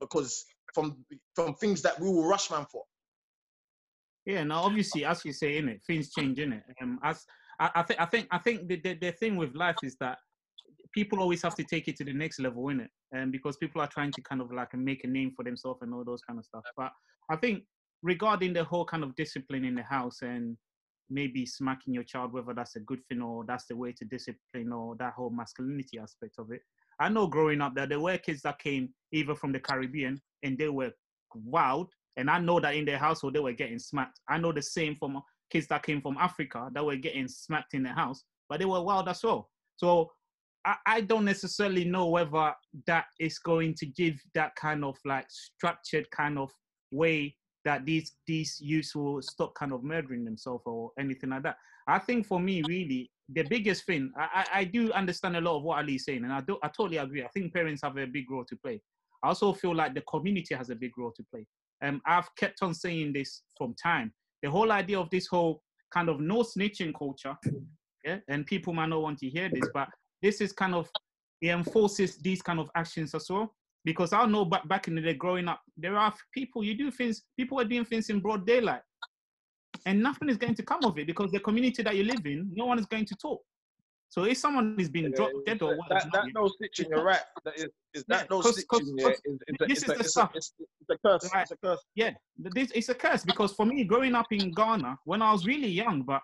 because from from things that we will rush man for. Yeah, now obviously, as you say, in it, things change, in it. Um, as I, I think, I think, I think the, the the thing with life is that people always have to take it to the next level, in it, and because people are trying to kind of like make a name for themselves and all those kind of stuff. But I think regarding the whole kind of discipline in the house and maybe smacking your child, whether that's a good thing or that's the way to discipline or that whole masculinity aspect of it. I know growing up that there were kids that came either from the Caribbean and they were wild, and I know that in their household they were getting smacked. I know the same from kids that came from Africa that were getting smacked in the house, but they were wild as well. So I, I don't necessarily know whether that is going to give that kind of like structured kind of way that these these youths will stop kind of murdering themselves or anything like that. I think for me, really, the biggest thing I, I, do understand a lot of what Ali is saying, and I do I totally agree. I think parents have a big role to play. I also feel like the community has a big role to play. Um, I've kept on saying this from time. The whole idea of this whole kind of no snitching culture, yeah, and people might not want to hear this, but this is kind of it enforces these kind of actions as well. Because I know back back in the day, growing up, there are people you do things. People are doing things in broad daylight, and nothing is going to come of it because the community that you live in, no one is going to talk. So if someone is being dropped dead or what, that, that no stitching, you're right. That is, is that Yeah, no 'cause- 'cause- stitching? Yeah, is, is, this is, is a, the stuff. it's, it's a curse. Right. It's a curse. yeah, this it's a curse because for me, growing up in Ghana, when I was really young, but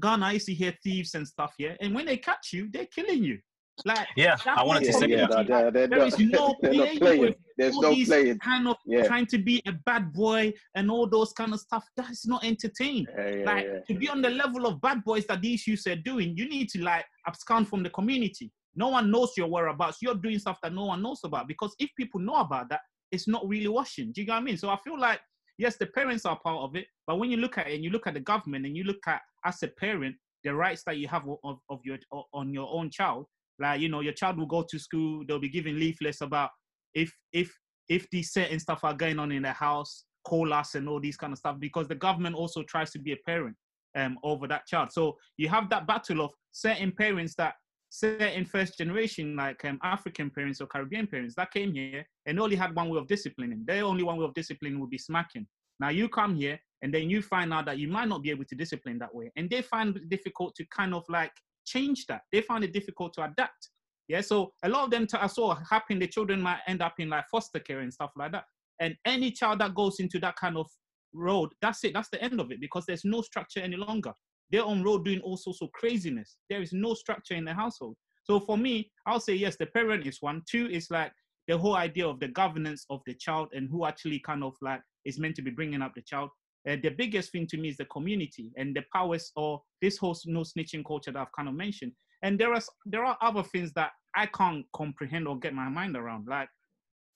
Ghana, I used to hear thieves and stuff, yeah, and when they catch you, they're killing you. Like Yeah, I wanted to Yeah, say yeah, that. they're, they're, there no playing playing. There's no playing. kind of Yeah. trying to be a bad boy and all those kind of stuff. That's not entertained. Yeah, yeah, like yeah. to be on the level of bad boys that these youths are doing, you need to like abscond from the community. No one knows your whereabouts. You're doing stuff that no one knows about because if people know about that, it's not really washing. Do you get what I mean? So I feel like yes, the parents are part of it, but when you look at it and you look at the government and you look at as a parent the rights that you have of, of your on your own child, like you know, your child will go to school, they'll be giving leaflets about if if if these certain stuff are going on in the house, call us and all these kind of stuff because the government also tries to be a parent um over that child. So you have that battle of certain parents that certain first generation like um, African parents or Caribbean parents that came here and only had one way of disciplining. Their only one way of disciplining would be smacking. Now you come here and then you find out that you might not be able to discipline that way, and they find it difficult to kind of like change that. They find it difficult to adapt. Yeah, so a lot of them I saw happen. The children might end up in like foster care and stuff like that. And any child that goes into that kind of road, that's it. That's the end of it because there's no structure any longer. They're on road doing all sorts of craziness. There is no structure in the household. So for me, I'll say yes. The parent is one. Two is like the whole idea of the governance of the child and who actually kind of like is meant to be bringing up the child. Uh, the biggest thing to me is the community and the powers or this whole no snitching culture that I've kind of mentioned. And there are there are other things that I can't comprehend or get my mind around. Like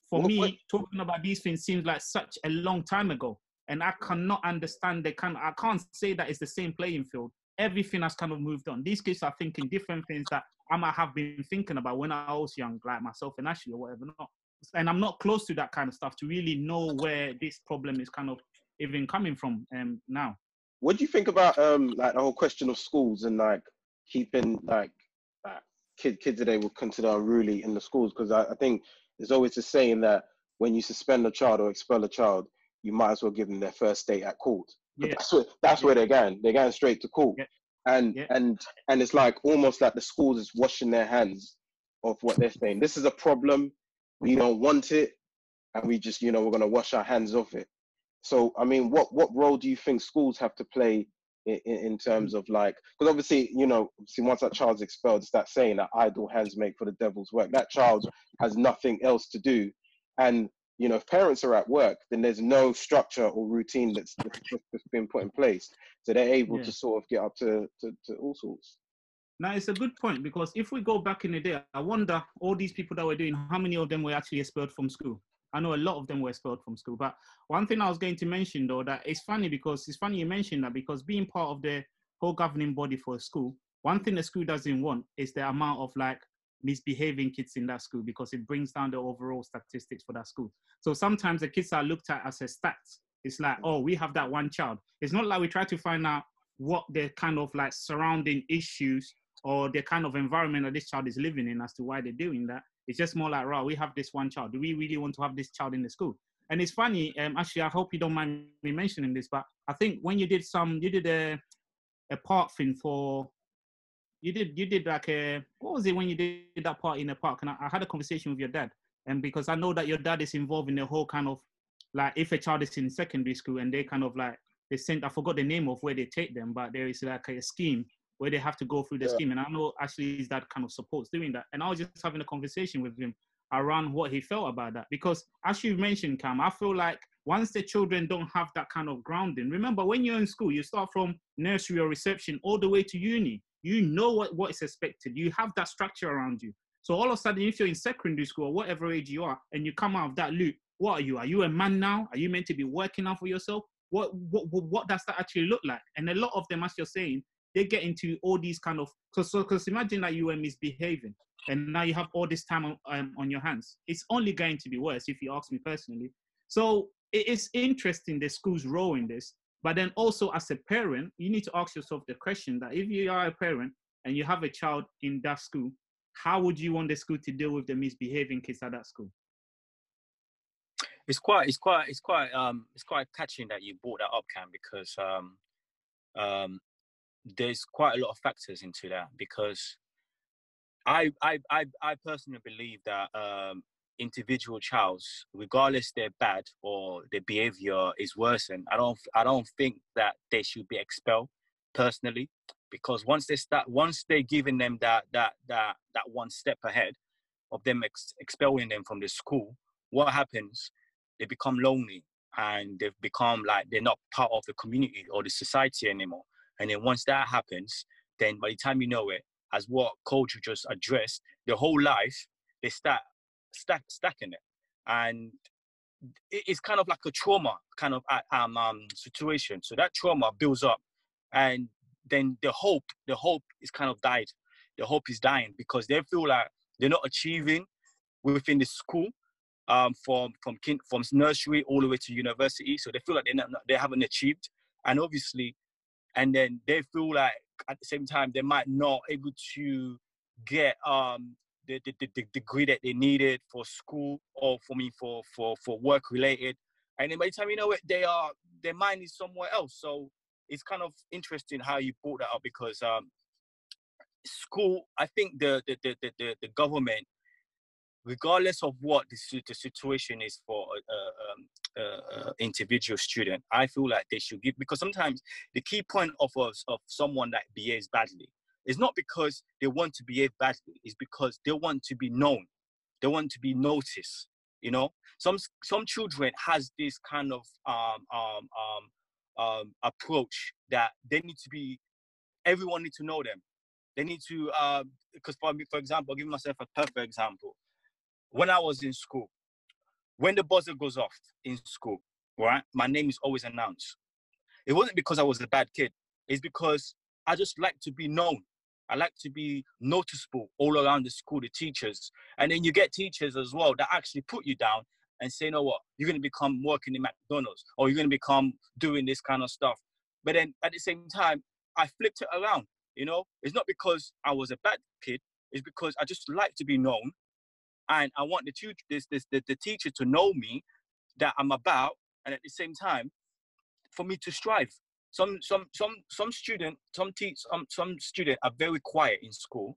for What- me, what- talking about these things seems like such a long time ago, and I cannot understand the kind. I can't say that it's the same playing field. Everything has kind of moved on. These kids are thinking different things that I might have been thinking about when I was young, like myself and Ashley or whatever. Not, and I'm not close to that kind of stuff to really know where this problem is kind of even coming from um, now. What do you think about um like the whole question of schools and like keeping like uh, kid kids that they would consider unruly in the schools? Because I, I think there's always a saying that when you suspend a child or expel a child, you might as well give them their first day at court. But Yeah. that's what that's where they're going. They're going straight to court. Yeah. And Yeah. and and it's like almost like the schools is washing their hands of what they're saying. This is a problem. We don't want it, and we just you know we're gonna wash our hands of it. So I mean, what what role do you think schools have to play in, in, terms mm. of like? Because obviously, you know, see once that child's expelled, it's that saying that idle hands make for the devil's work. That child has nothing else to do, and you know, if parents are at work, then there's no structure or routine that's, that's, that's been put in place, so they're able Yeah. to sort of get up to, to, to all sorts. Now it's a good point because if we go back in the day, I wonder all these people that were doing, how many of them were actually expelled from school? I know a lot of them were expelled from school. But one thing I was going to mention though, that it's funny because it's funny you mentioned that because being part of the whole governing body for a school, one thing the school doesn't want is the amount of like misbehaving kids in that school because it brings down the overall statistics for that school. So sometimes the kids are looked at as a stats. It's like, oh, we have that one child. It's not like we try to find out what the kind of like surrounding issues or the kind of environment that this child is living in as to why they're doing that. It's just more like, right, we have this one child. Do we really want to have this child in the school? And it's funny, um, actually, I hope you don't mind me mentioning this, but I think when you did some, you did a, a part thing for, you did, you did like a, what was it when you did that part in the park? And I, I had a conversation with your dad. And because I know that your dad is involved in the whole kind of, like, if a child is in secondary school and they kind of like, they sent, I forgot the name of where they take them, but there is like a scheme where they have to go through the Yeah. scheme. And I know actually his dad kind of supports doing that. And I was just having a conversation with him around what he felt about that. Because as you mentioned, Cam, I feel like once the children don't have that kind of grounding, remember when you're in school, you start from nursery or reception all the way to uni. You know what, what is expected. You have that structure around you. So all of a sudden, if you're in secondary school or whatever age you are, and you come out of that loop, what are you? Are you a man now? Are you meant to be working out for yourself? What what what, what does that actually look like? And a lot of them, as you're saying, they get into all these kind of because so, imagine that you were misbehaving and now you have all this time on, um, on your hands. It's only going to be worse if you ask me personally. So it is interesting the school's role in this but then also as a parent you need to ask yourself the question that if you are a parent and you have a child in that school how would you want the school to deal with the misbehaving kids at that school? It's quite it's quite it's quite um it's quite catching that you brought that up cam because um um there's quite a lot of factors into that because i i i, I personally believe that um individual childs regardless they're bad or their behavior is worsened i don't i don't think that they should be expelled personally because once they start, once they're giving them that that that that one step ahead of them ex- expelling them from the school, what happens? They become lonely and they've become like they're not part of the community or the society anymore. And then once that happens, then by the time you know it, as what culture just addressed, the whole life they start stack stacking it, and it's kind of like a trauma kind of um, um situation. So that trauma builds up, and then the hope, the hope is kind of died. The hope is dying because they feel like they're not achieving within the school um, from from kin- from nursery all the way to university. So they feel like they not, they haven't achieved, and obviously, and then they feel like at the same time they might not able to get um the, the, the, the degree that they needed for school or for me for for for work related. And then by the time you know it they are their mind is somewhere else. So it's kind of interesting how you brought that up because um school i think the the the, the, the government regardless of what the, the situation is for a, a, a, a, individual student, I feel like they should give because sometimes the key point of of someone that behaves badly is not because they want to behave badly, it's because they want to be known, they want to be noticed. You know, some some children has this kind of um, um, um, um, approach that they need to be. Everyone need to know them. They need to because uh, for for example, I'll give myself a perfect example when I was in school, when the buzzer goes off in school, right, my name is always announced. It wasn't because I was a bad kid. It's because I just like to be known. I like to be noticeable all around the school, the teachers. And then you get teachers as well that actually put you down and say, you know what, you're going to become working in McDonald's or you're going to become doing this kind of stuff. But then at the same time, I flipped it around. You know, it's not because I was a bad kid. It's because I just like to be known and I want the this, this, the, the teacher to know me that I'm about, and at the same time, for me to strive. Some some some some student, some teach, some some student are very quiet in school,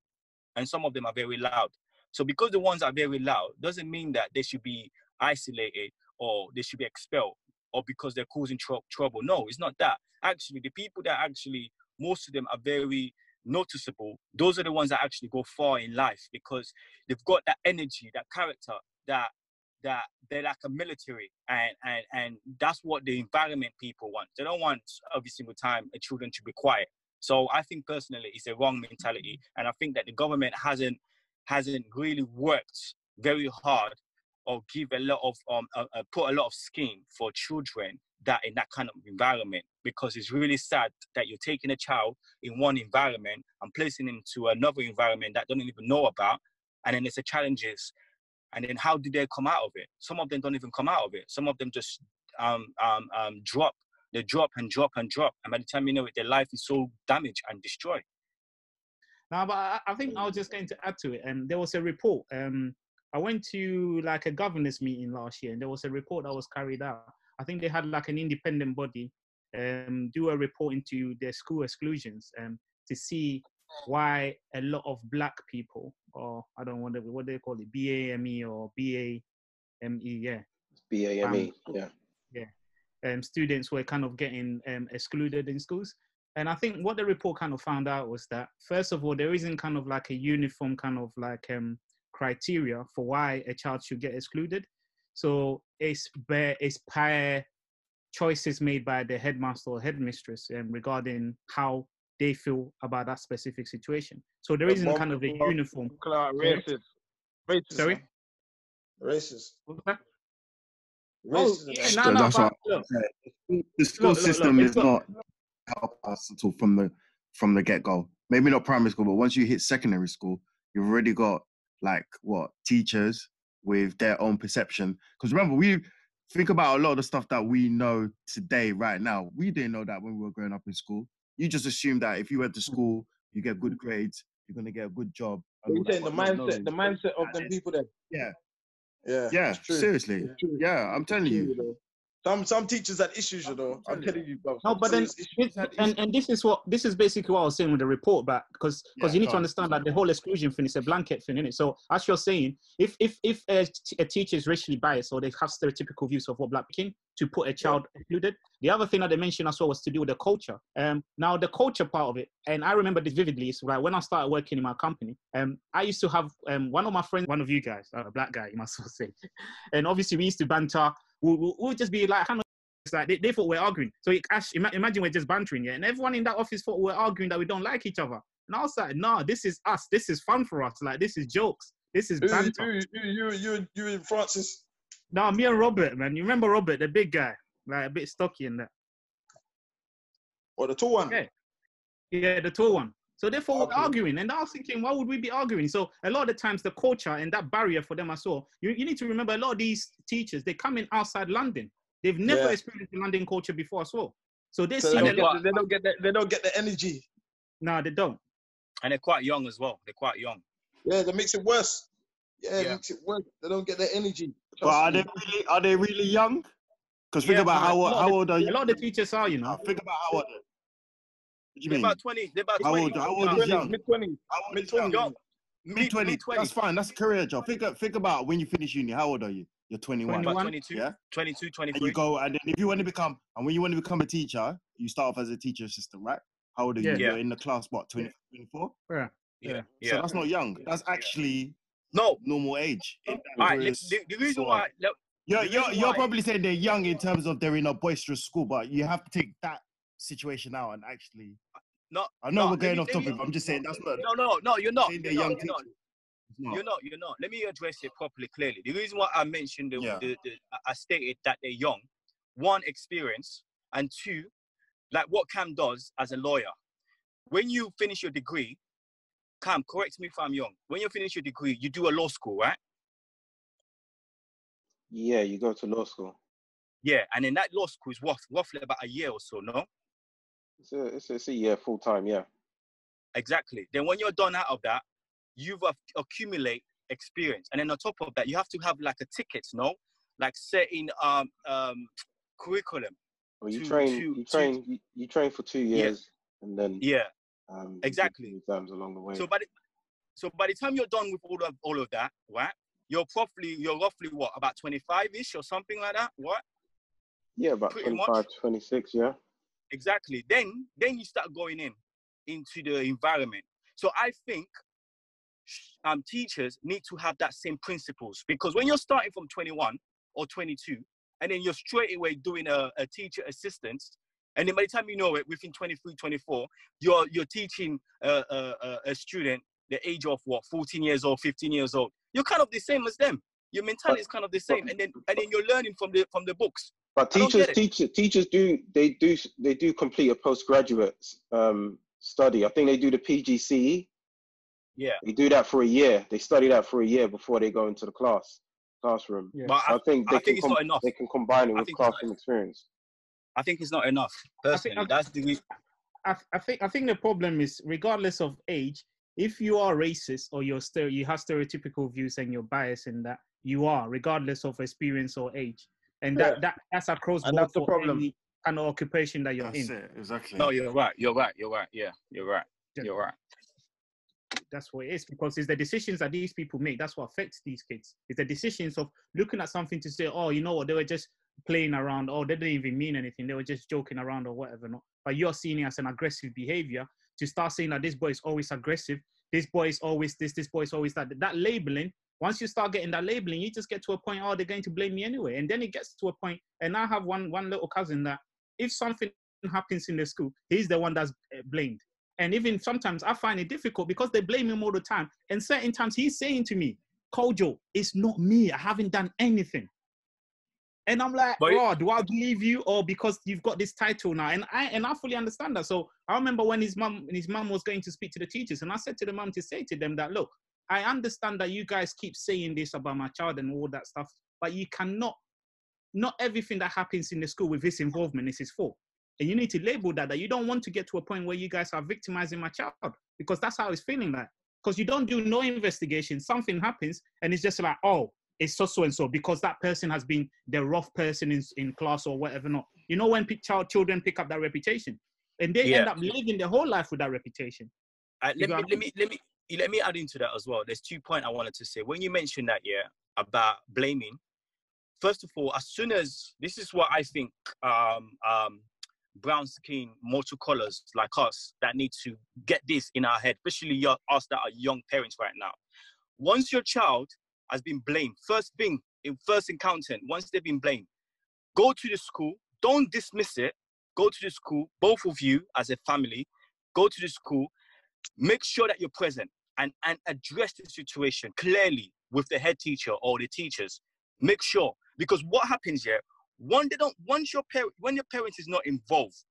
and some of them are very loud. So because the ones are very loud doesn't mean that they should be isolated or they should be expelled or because they're causing tr- trouble. No, it's not that. Actually, the people that actually most of them are very noticeable, those are the ones that actually go far in life because they've got that energy, that character, that that they're like a military and and and that's what the environment people want. They don't want every single time a children to be quiet. So I think personally it's a wrong mentality. And I think that the government hasn't hasn't really worked very hard or give a lot of um uh, uh, put a lot of scheme for children that in that kind of environment because it's really sad that you're taking a child in one environment and placing him to another environment that don't even know about and then there's the challenges. And then how do they come out of it? Some of them don't even come out of it. Some of them just um, um, um, drop. They drop and drop and drop and by the time you know it their life is so damaged and destroyed. Now but i, I think i was just going to add to it and there was a report um i went to like a governors meeting last year and there was a report that was carried out I think they had like an independent body um, do a report into their school exclusions um, to see why a lot of black people, or I don't know what they call it, BAME or BAME, yeah. BAME, um, yeah. Yeah. Um, students were kind of getting um, excluded in schools. And I think what the report kind of found out was that, first of all, there isn't kind of like a uniform kind of like um, criteria for why a child should get excluded. So it's bare, it's per choices made by the headmaster or headmistress um, regarding how they feel about that specific situation. So there isn't kind of a uniform. Racist. Racist. Sorry. Racist. Racist. Oh, yeah, no, no, but, look, the school look, system look, is not help us at all from the from the get go. Maybe not primary school, but once you hit secondary school, you've already got like what teachers, with their own perception. Because remember, we think about a lot of the stuff that we know today, right now. We didn't know that when we were growing up in school. You just assume that if you went to hmm. school, you get good grades, you're gonna get a good job. You saying the mindset, the mindset of the people that yeah. Yeah, yeah, seriously. Yeah, I'm telling you. Some some teachers had issues, you know. I'm telling you, bro. No, but then, this- and, and this is what this is basically what I was saying with the report back because because Yeah, you need to understand that the whole exclusion thing is a blanket thing, isn't it? So as you're saying, if if if a, t- a teacher is racially biased or they have stereotypical views of what black people to put a child included. The other thing that they mentioned as well was to do with the culture. Um, now the culture part of it, and I remember this vividly. Is like when I started working in my company, um, I used to have um one of my friends, one of you guys, a black guy, you must well say, and obviously we used to banter. We'll, we'll, we'll just be like, it's like they, they thought we're arguing. So it, imagine we're just bantering, yeah, and everyone in that office thought we're arguing that we don't like each other. And I was like, no, this is us. This is fun for us. Like this is jokes. This is banter. you, you, you, you, you and Francis. No, me and Robert, man. You remember Robert, the big guy, like a bit stocky and that. Or the tall one. Yeah. Yeah, the tall one. So therefore, Okay. we're arguing, and I was thinking, why would we be arguing? So a lot of the times, the culture and that barrier for them, I saw. You, you need to remember, a lot of these teachers, they come in outside London. They've never Yeah. experienced the London culture before as well. So they So see they, a don't lot. get, they don't get the, they don't get the energy. No, they don't. and they're quite young as well. They're quite young. Yeah, that makes it worse. Yeah, it Yeah. makes it worse. They don't get the energy. But are they really are they really young? Because think Yeah, about how a how old are you? A lot of the teachers are, you know. think about how old. What do you They're mean? about twenty. They're about How twenty. old- how old young. is young? Mid twenties. How old Mid is young? Young. Mid twenty. That's fine. That's a career job. Think think about when you finish uni. How old are you? You're 21. About 21. 22, Yeah. 22, And you go and then if you want to become and when you want to become a teacher, you start off as a teacher assistant, right? How old are you? Yeah. You're in the class what 20, 24? Yeah. yeah, yeah. So that's not young. That's actually No, normal age. in that all right. The, the reason so, why, look, You're, you're, you're why- probably saying they're young in terms of they're in a boisterous school, but you have to take that situation out and actually. No, I know no, we're going off let me- topic, but I'm just saying that's not. no, no, no. You're not. You're they're not, you're not. teachers. You're not. You're not. Let me address it properly, clearly. The reason why I mentioned the, Yeah. the, the I stated that they're young, one experience, and two, like what Cam does as a lawyer. When you finish your degree, Cam, correct me if I'm young. When you finish your degree, you do a law school, right? Yeah, you go to law school. Yeah, and in that law school is rough, roughly about a year or so, no? It's a, it's a, it's a year full time. Yeah. Exactly. Then when you're done out of that, you've ac- accumulate experience, and then on top of that, you have to have like a ticket, no? Like setting um um curriculum. Well, you To- train, to- you to- train, you, you train for two Yeah. years, and then Yeah. um, Exactly. exams along the way. So by the so by the time you're done with all of all of that, right? You're probably you're roughly what about 25 ish or something like that, what? yeah, about pretty 25, much. 26, Yeah. Exactly. Then then you start going in into the environment. So I think um, teachers need to have that same principles because when you're starting from 21 or 22 and then you're straight away doing a, a teacher assistance and then by the time you know it within 23 24 you're you're teaching a, a, a- a student the age of what 14 years old 15 years old you're kind of the same as them your mentality is kind of the same and then and then you're learning from the from the books But teachers, teachers, teachers do they do they do complete a postgraduate um, study. I think they do the PGCE. yeah They do that for a year. They study that for a year before they go into the class classroom. Yeah. but I, I, think they I can think it's com- not enough they can combine it with think it's not classroom experience. I think it's not enough. Personally, I- that's the reason. I, I think I think the problem is regardless of age, if you are racist or you're stereo, you have stereotypical views and you're biased in that you are, regardless of experience or age, and that Yeah. that that's across And board that's the problem. any kind of occupation that you're That's in. it, exactly. No, you're right. You're right. You're right. Yeah, you're right. Yeah. You're right. That's what it is because it's the decisions that these people make that's what affects these kids. It's the decisions of looking at something to say, oh, you know what, they were just playing around, or they didn't even mean anything, they were just joking around or whatever. No, but you're seeing it as an aggressive behavior to start saying that this boy is always aggressive, this boy is always this, this boy is always that. That labeling, once you start getting that labeling, you just get to a point, oh, they're going to blame me anyway, and then it gets to a point. And I have one one little cousin that if something happens in the school, he's the one that's uh, blamed. And even sometimes I find it difficult because they blame him all the time. And certain times he's saying to me, Kojo, it's not me. I haven't done anything. And I'm like, But oh, do I believe you or because you've got this title now? And I and I fully understand that. So I remember when his mom his mom was going to speak to the teachers, and I said to the mom to say to them that look, I understand that you guys keep saying this about my child and all that stuff, but you cannot not everything that happens in the school with his involvement is his fault. And you need to label that that you don't want to get to a point where you guys are victimizing my child because that's how he's feeling like. Because you don't do no investigation, something happens, and it's just like, oh, it's so so and so because that person has been the rough person in, in class or whatever not you know when child children pick up that reputation and they yeah. end up living their whole life with that reputation uh, let, me, let me let me let me add into that as well there's two points i wanted to say when you mentioned that yeah about blaming first of all as soon as this is what i think um um brown skin colors like us that need to get this in our head especially us that are young parents right now once your child has been blamed. First thing, in first encounter, once they've been blamed, go to the school, don't dismiss it. Go to the school, both of you as a family, go to the school, make sure that you're present and, and address the situation clearly with the head teacher or the teachers. Make sure. Because what happens here, one they don't once your parent when your parents is not involved,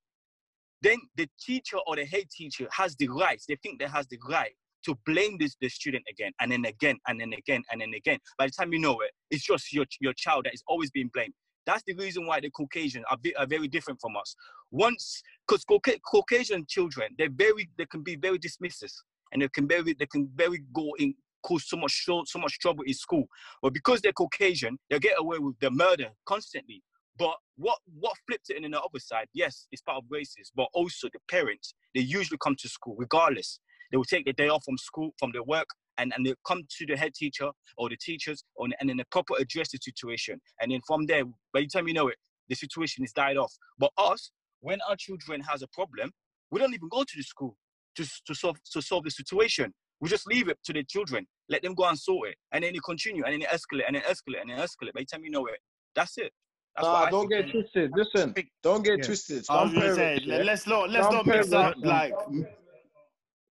then the teacher or the head teacher has the right. They think they has the right to blame this the student again and then again and then again and then again. By the time you know it, it's just your your child that is always being blamed. That's the reason why the Caucasian are, are very different from us. Once, because Caucasian children, they're very, they can be very dismissive, and they can very, they can very go in cause so much so much trouble in school. But because they're Caucasian, they get away with the murder constantly. But what what flipped it in, in the other side? Yes, it's part of races, but also the parents. They usually come to school regardless. They will take the day off from school, from their work, and, and they come to the head teacher or the teachers, or, and then they proper address the situation. And then from there, by the time you know it, the situation is died off. But us, when our children has a problem, we don't even go to the school to, to solve to solve the situation. We just leave it to the children, let them go and sort it, and then you continue, and then you escalate, and then escalate, and then escalate. By the time you know it, that's it. That's nah, don't get twisted. Listen, don't get yeah. twisted. Some I was gonna let's not let's not mix up like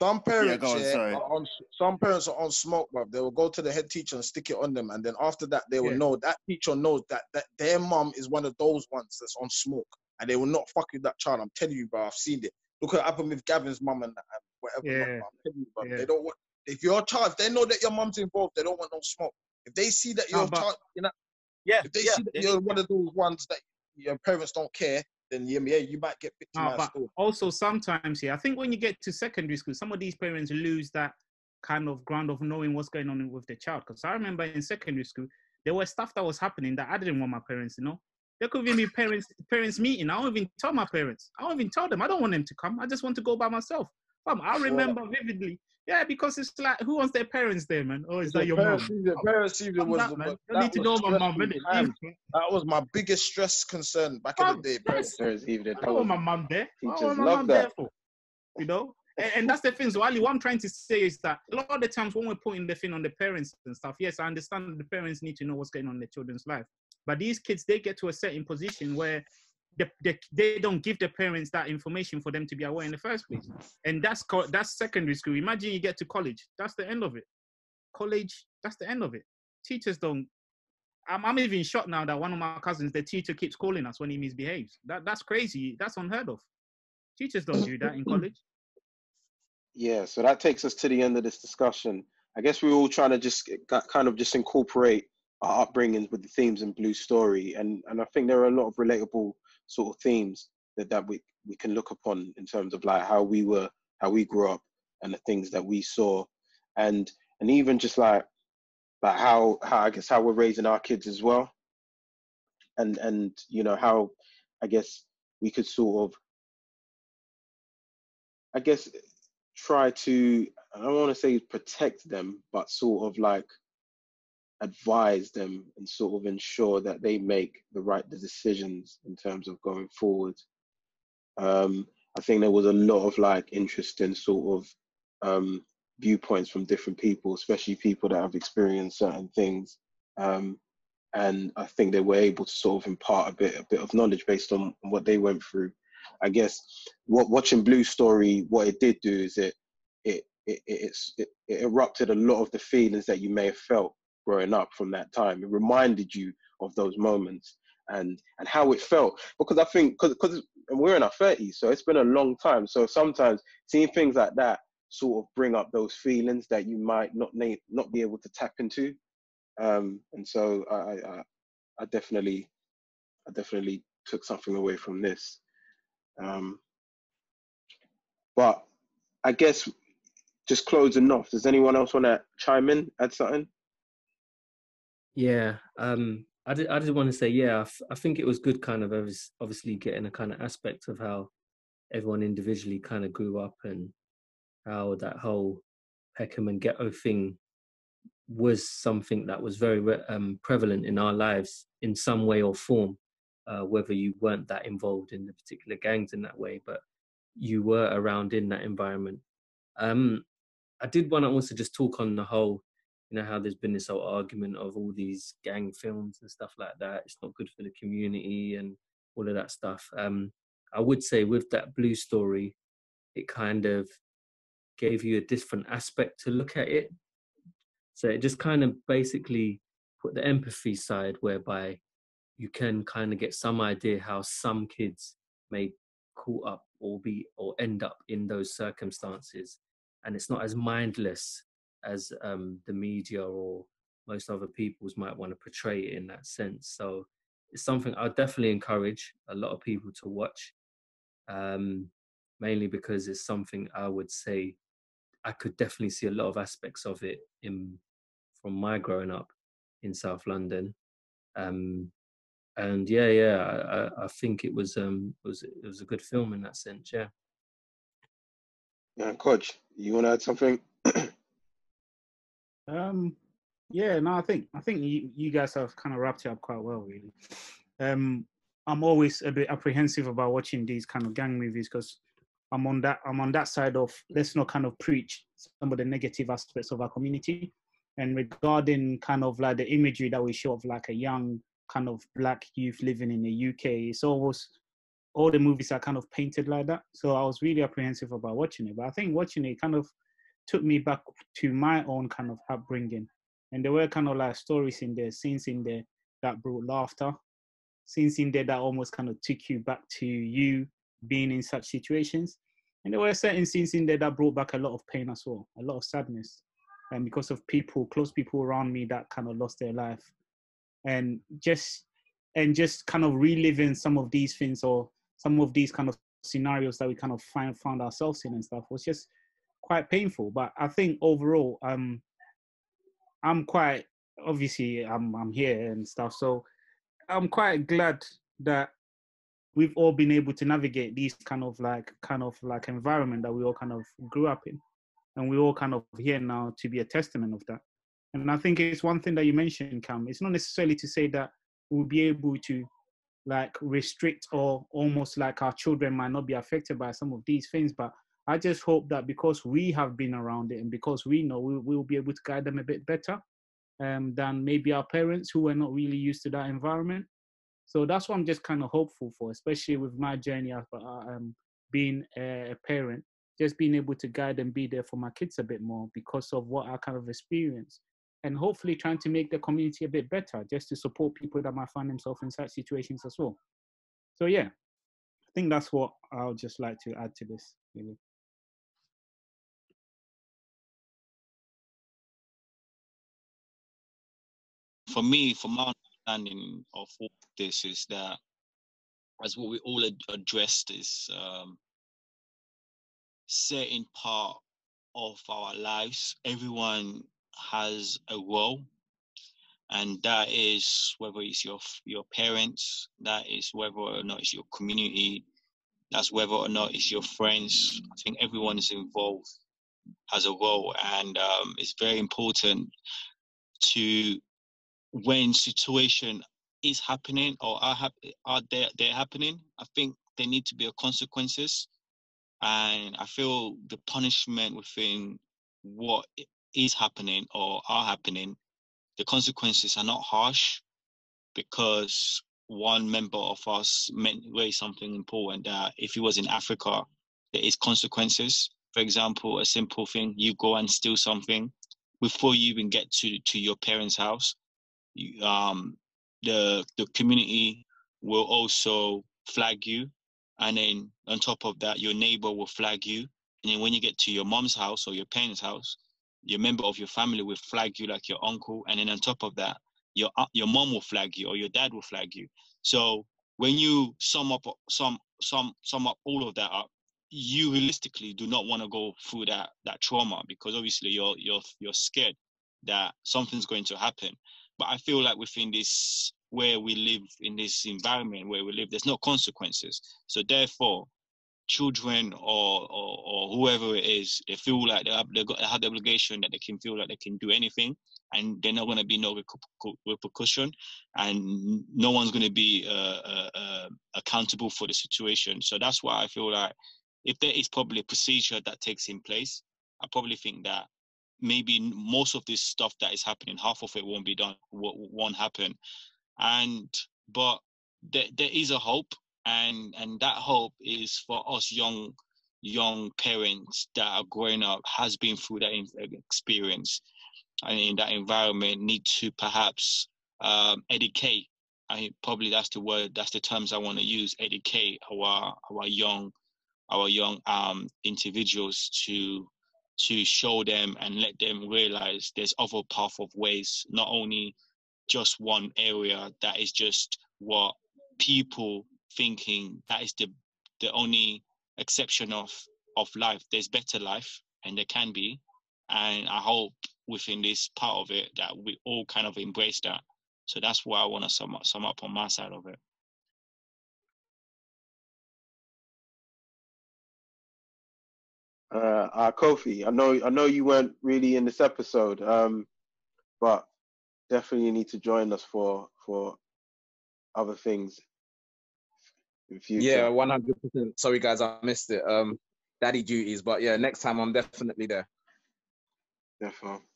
some parents, yeah, on, yeah are on, some parents are on smoke, but they will go to the head teacher and stick it on them, and then after that, they will yeah. know that teacher knows that that their mom is one of those ones that's on smoke, and they will not fuck with that child. I'm telling you, bro, I've seen it. Look what happened with Gavin's mom and, and whatever. Yeah. I'm telling you, they don't want. If your child, if they know that your mom's involved, they don't want no smoke. If they see that your child, you know, yeah, if they see that you're one of those ones that your parents don't care, then yeah, yeah, you might get victimized. Ah, but also sometimes, yeah, I think when you get to secondary school, some of these parents lose that kind of ground of knowing what's going on with the child. Because I remember in secondary school, there was stuff that was happening that I didn't want my parents to know. There could even be parents parents meeting. I don't even tell my parents. I don't even tell them. I don't want them to come. I just want to go by myself. I remember vividly yeah, because it's like, who wants their parents there, man? Or is that your mom? The parents even was. That, man. You need to know my mom, innit? That was my biggest stress concern back in the day. Parents, parents even. I want my mom there. Teachers I want my mom that. there for. You know, and, and, that's the thing. So, Ali, what I'm trying to say is that a lot of the times when we're putting the thing on the parents and stuff, yes, I understand the parents need to know what's going on in their children's life. But these kids, they get to a certain position where they, they, they don't give the parents that information for them to be aware in the first place. And that's that's secondary school. Imagine you get to college. That's the end of it. College, that's the end of it. Teachers don't. I'm, I'm even shocked now that one of my cousins, the teacher keeps calling us when he misbehaves. That that's crazy. That's unheard of. Teachers don't do that in college. Yeah, so that takes us to the end of this discussion. I guess we're all trying to just kind of just incorporate our upbringings with the themes in Blue Story, and and I think there are a lot of relatable sort of themes that, that we, we can look upon in terms of like how we were how we grew up and the things that we saw. And and even just like like how how I guess how we're raising our kids as well. And and you know how I guess we could sort of I guess try to I don't want to say protect them but sort of like advise them and sort of ensure that they make the right decisions in terms of going forward. Um, I think there was a lot of like interesting sort of um, viewpoints from different people, especially people that have experienced certain things. Um, and I think they were able to sort of impart a bit a bit of knowledge based on what they went through. I guess what watching Blue Story, what it did do is it it it, it, it, it erupted a lot of the feelings that you may have felt growing up from that time. It reminded you of those moments and and how it felt because I think because we're in our thirties, so it's been a long time. So sometimes seeing things like that sort of bring up those feelings that you might not need, not be able to tap into. Um, and so I, I, I definitely I definitely took something away from this. Um, but I guess just closing off. Does anyone else want to chime in, add something? Yeah, um, I did. I did want to say, yeah, I, f- I think it was good, kind of obviously getting a kind of aspect of how everyone individually kind of grew up and how that whole Peckham and ghetto thing was something that was very um, prevalent in our lives in some way or form, uh, whether you weren't that involved in the particular gangs in that way, but you were around in that environment. Um, I did want to also just talk on the whole, you know, how there's been this whole argument of all these gang films and stuff like that. It's not good for the community and all of that stuff. Um, I would say with that blue story, it kind of gave you a different aspect to look at it. So it just kind of basically put the empathy side whereby you can kind of get some idea how some kids may caught up or be or end up in those circumstances and it's not as mindless as um, the media or most other people's might want to portray it in that sense so it's something i definitely encourage a lot of people to watch um, mainly because it's something i would say i could definitely see a lot of aspects of it in from my growing up in south london um, and yeah, yeah, I, I think it was um it was it was a good film in that sense. Yeah. Yeah, coach, you want to add something? Um, yeah, no, I think I think you, you guys have kind of wrapped it up quite well, really. Um, I'm always a bit apprehensive about watching these kind of gang movies because I'm on that I'm on that side of let's not kind of preach some of the negative aspects of our community. And regarding kind of like the imagery that we show of like a young kind of black youth living in the UK, it's almost all the movies are kind of painted like that. So I was really apprehensive about watching it. But I think watching it kind of took me back to my own kind of upbringing. And there were kind of like stories in there, scenes in there that brought laughter, scenes in there that almost kind of took you back to you being in such situations. And there were certain scenes in there that brought back a lot of pain as well, a lot of sadness. And because of people, close people around me that kind of lost their life. And just and just kind of reliving some of these things or some of these kind of scenarios that we kind of find found ourselves in and stuff was just quite painful. But I think overall, um, I'm quite obviously I'm I'm here and stuff, so I'm quite glad that we've all been able to navigate these kind of like kind of like environment that we all kind of grew up in, and we're all kind of here now to be a testament of that. And I think it's one thing that you mentioned, Cam. It's not necessarily to say that we'll be able to like restrict or almost like our children might not be affected by some of these things but i just hope that because we have been around it and because we know we will be able to guide them a bit better um, than maybe our parents who were not really used to that environment so that's what i'm just kind of hopeful for especially with my journey of uh, um, being a parent just being able to guide and be there for my kids a bit more because of what i kind of experience and hopefully trying to make the community a bit better just to support people that might find themselves in such situations as well so yeah i think that's what i'll just like to add to this really. For me, for my understanding of all this is that, as what we all ad- addressed, is um, certain part of our lives. Everyone has a role and that is whether it's your your parents that is whether or not it's your community that's whether or not it's your friends i think everyone is involved has a role and um, it's very important to when situation is happening or are, hap- are they, they're happening i think there need to be consequences and i feel the punishment within what is happening or are happening, the consequences are not harsh because one member of us meant raised something important that if he was in Africa, there is consequences. For example, a simple thing, you go and steal something before you even get to, to your parents' house, um, the the community will also flag you. And then on top of that, your neighbor will flag you. And then when you get to your mom's house or your parents' house, your member of your family will flag you like your uncle, and then on top of that, your your mom will flag you or your dad will flag you. So when you sum up sum sum sum up all of that up, you realistically do not want to go through that that trauma because obviously you're you're you're scared that something's going to happen. But I feel like within this where we live in this environment where we live, there's no consequences. So therefore, children or, or, or whoever it is, they feel like they have, they have the obligation that they can feel like they can do anything and there's not going to be no repercussion and no one's going to be uh, uh, uh, accountable for the situation. So that's why I feel like if there is probably a procedure that takes in place, I probably think that maybe most of this stuff that is happening, half of it won't be done, won't happen. And but there, there is a hope, and and that hope is for us young young parents that are growing up has been through that experience and in that environment need to perhaps um, educate I probably that's the word that's the terms I want to use educate our our young our young um, individuals to to show them and let them realize there's other path of ways, not only just one area that is just what people thinking that is the the only exception of of life. There's better life and there can be. And I hope within this part of it that we all kind of embrace that. So that's why I want to sum up, sum up on my side of it. Uh, uh, Kofi, I know I know you weren't really in this episode, um, but definitely you need to join us for for other things. In future. Yeah, one hundred percent. Sorry guys, I missed it. Um, daddy duties, but yeah, next time I'm definitely there. Definitely.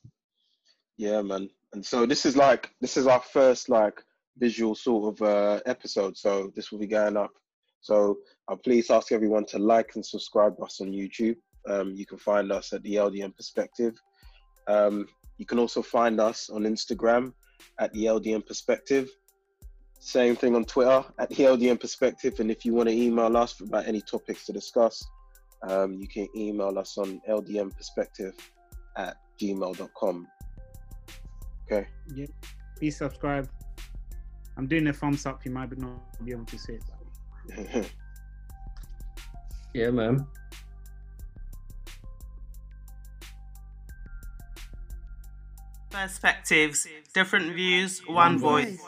Yeah, man. And so this is like this is our first like visual sort of uh, episode. So this will be going up. So I'll please ask everyone to like and subscribe us on YouTube. Um, you can find us at the LDN Perspective. Um, you can also find us on Instagram at the LDN Perspective. Same thing on Twitter at the LDN Perspective. And if you want to email us about any topics to discuss, um, you can email us on LDN Perspective at gmail.com. Okay. Yeah. Please subscribe. I'm doing a thumbs up. You might not be able to see it. yeah, man. perspectives, different views, one voice.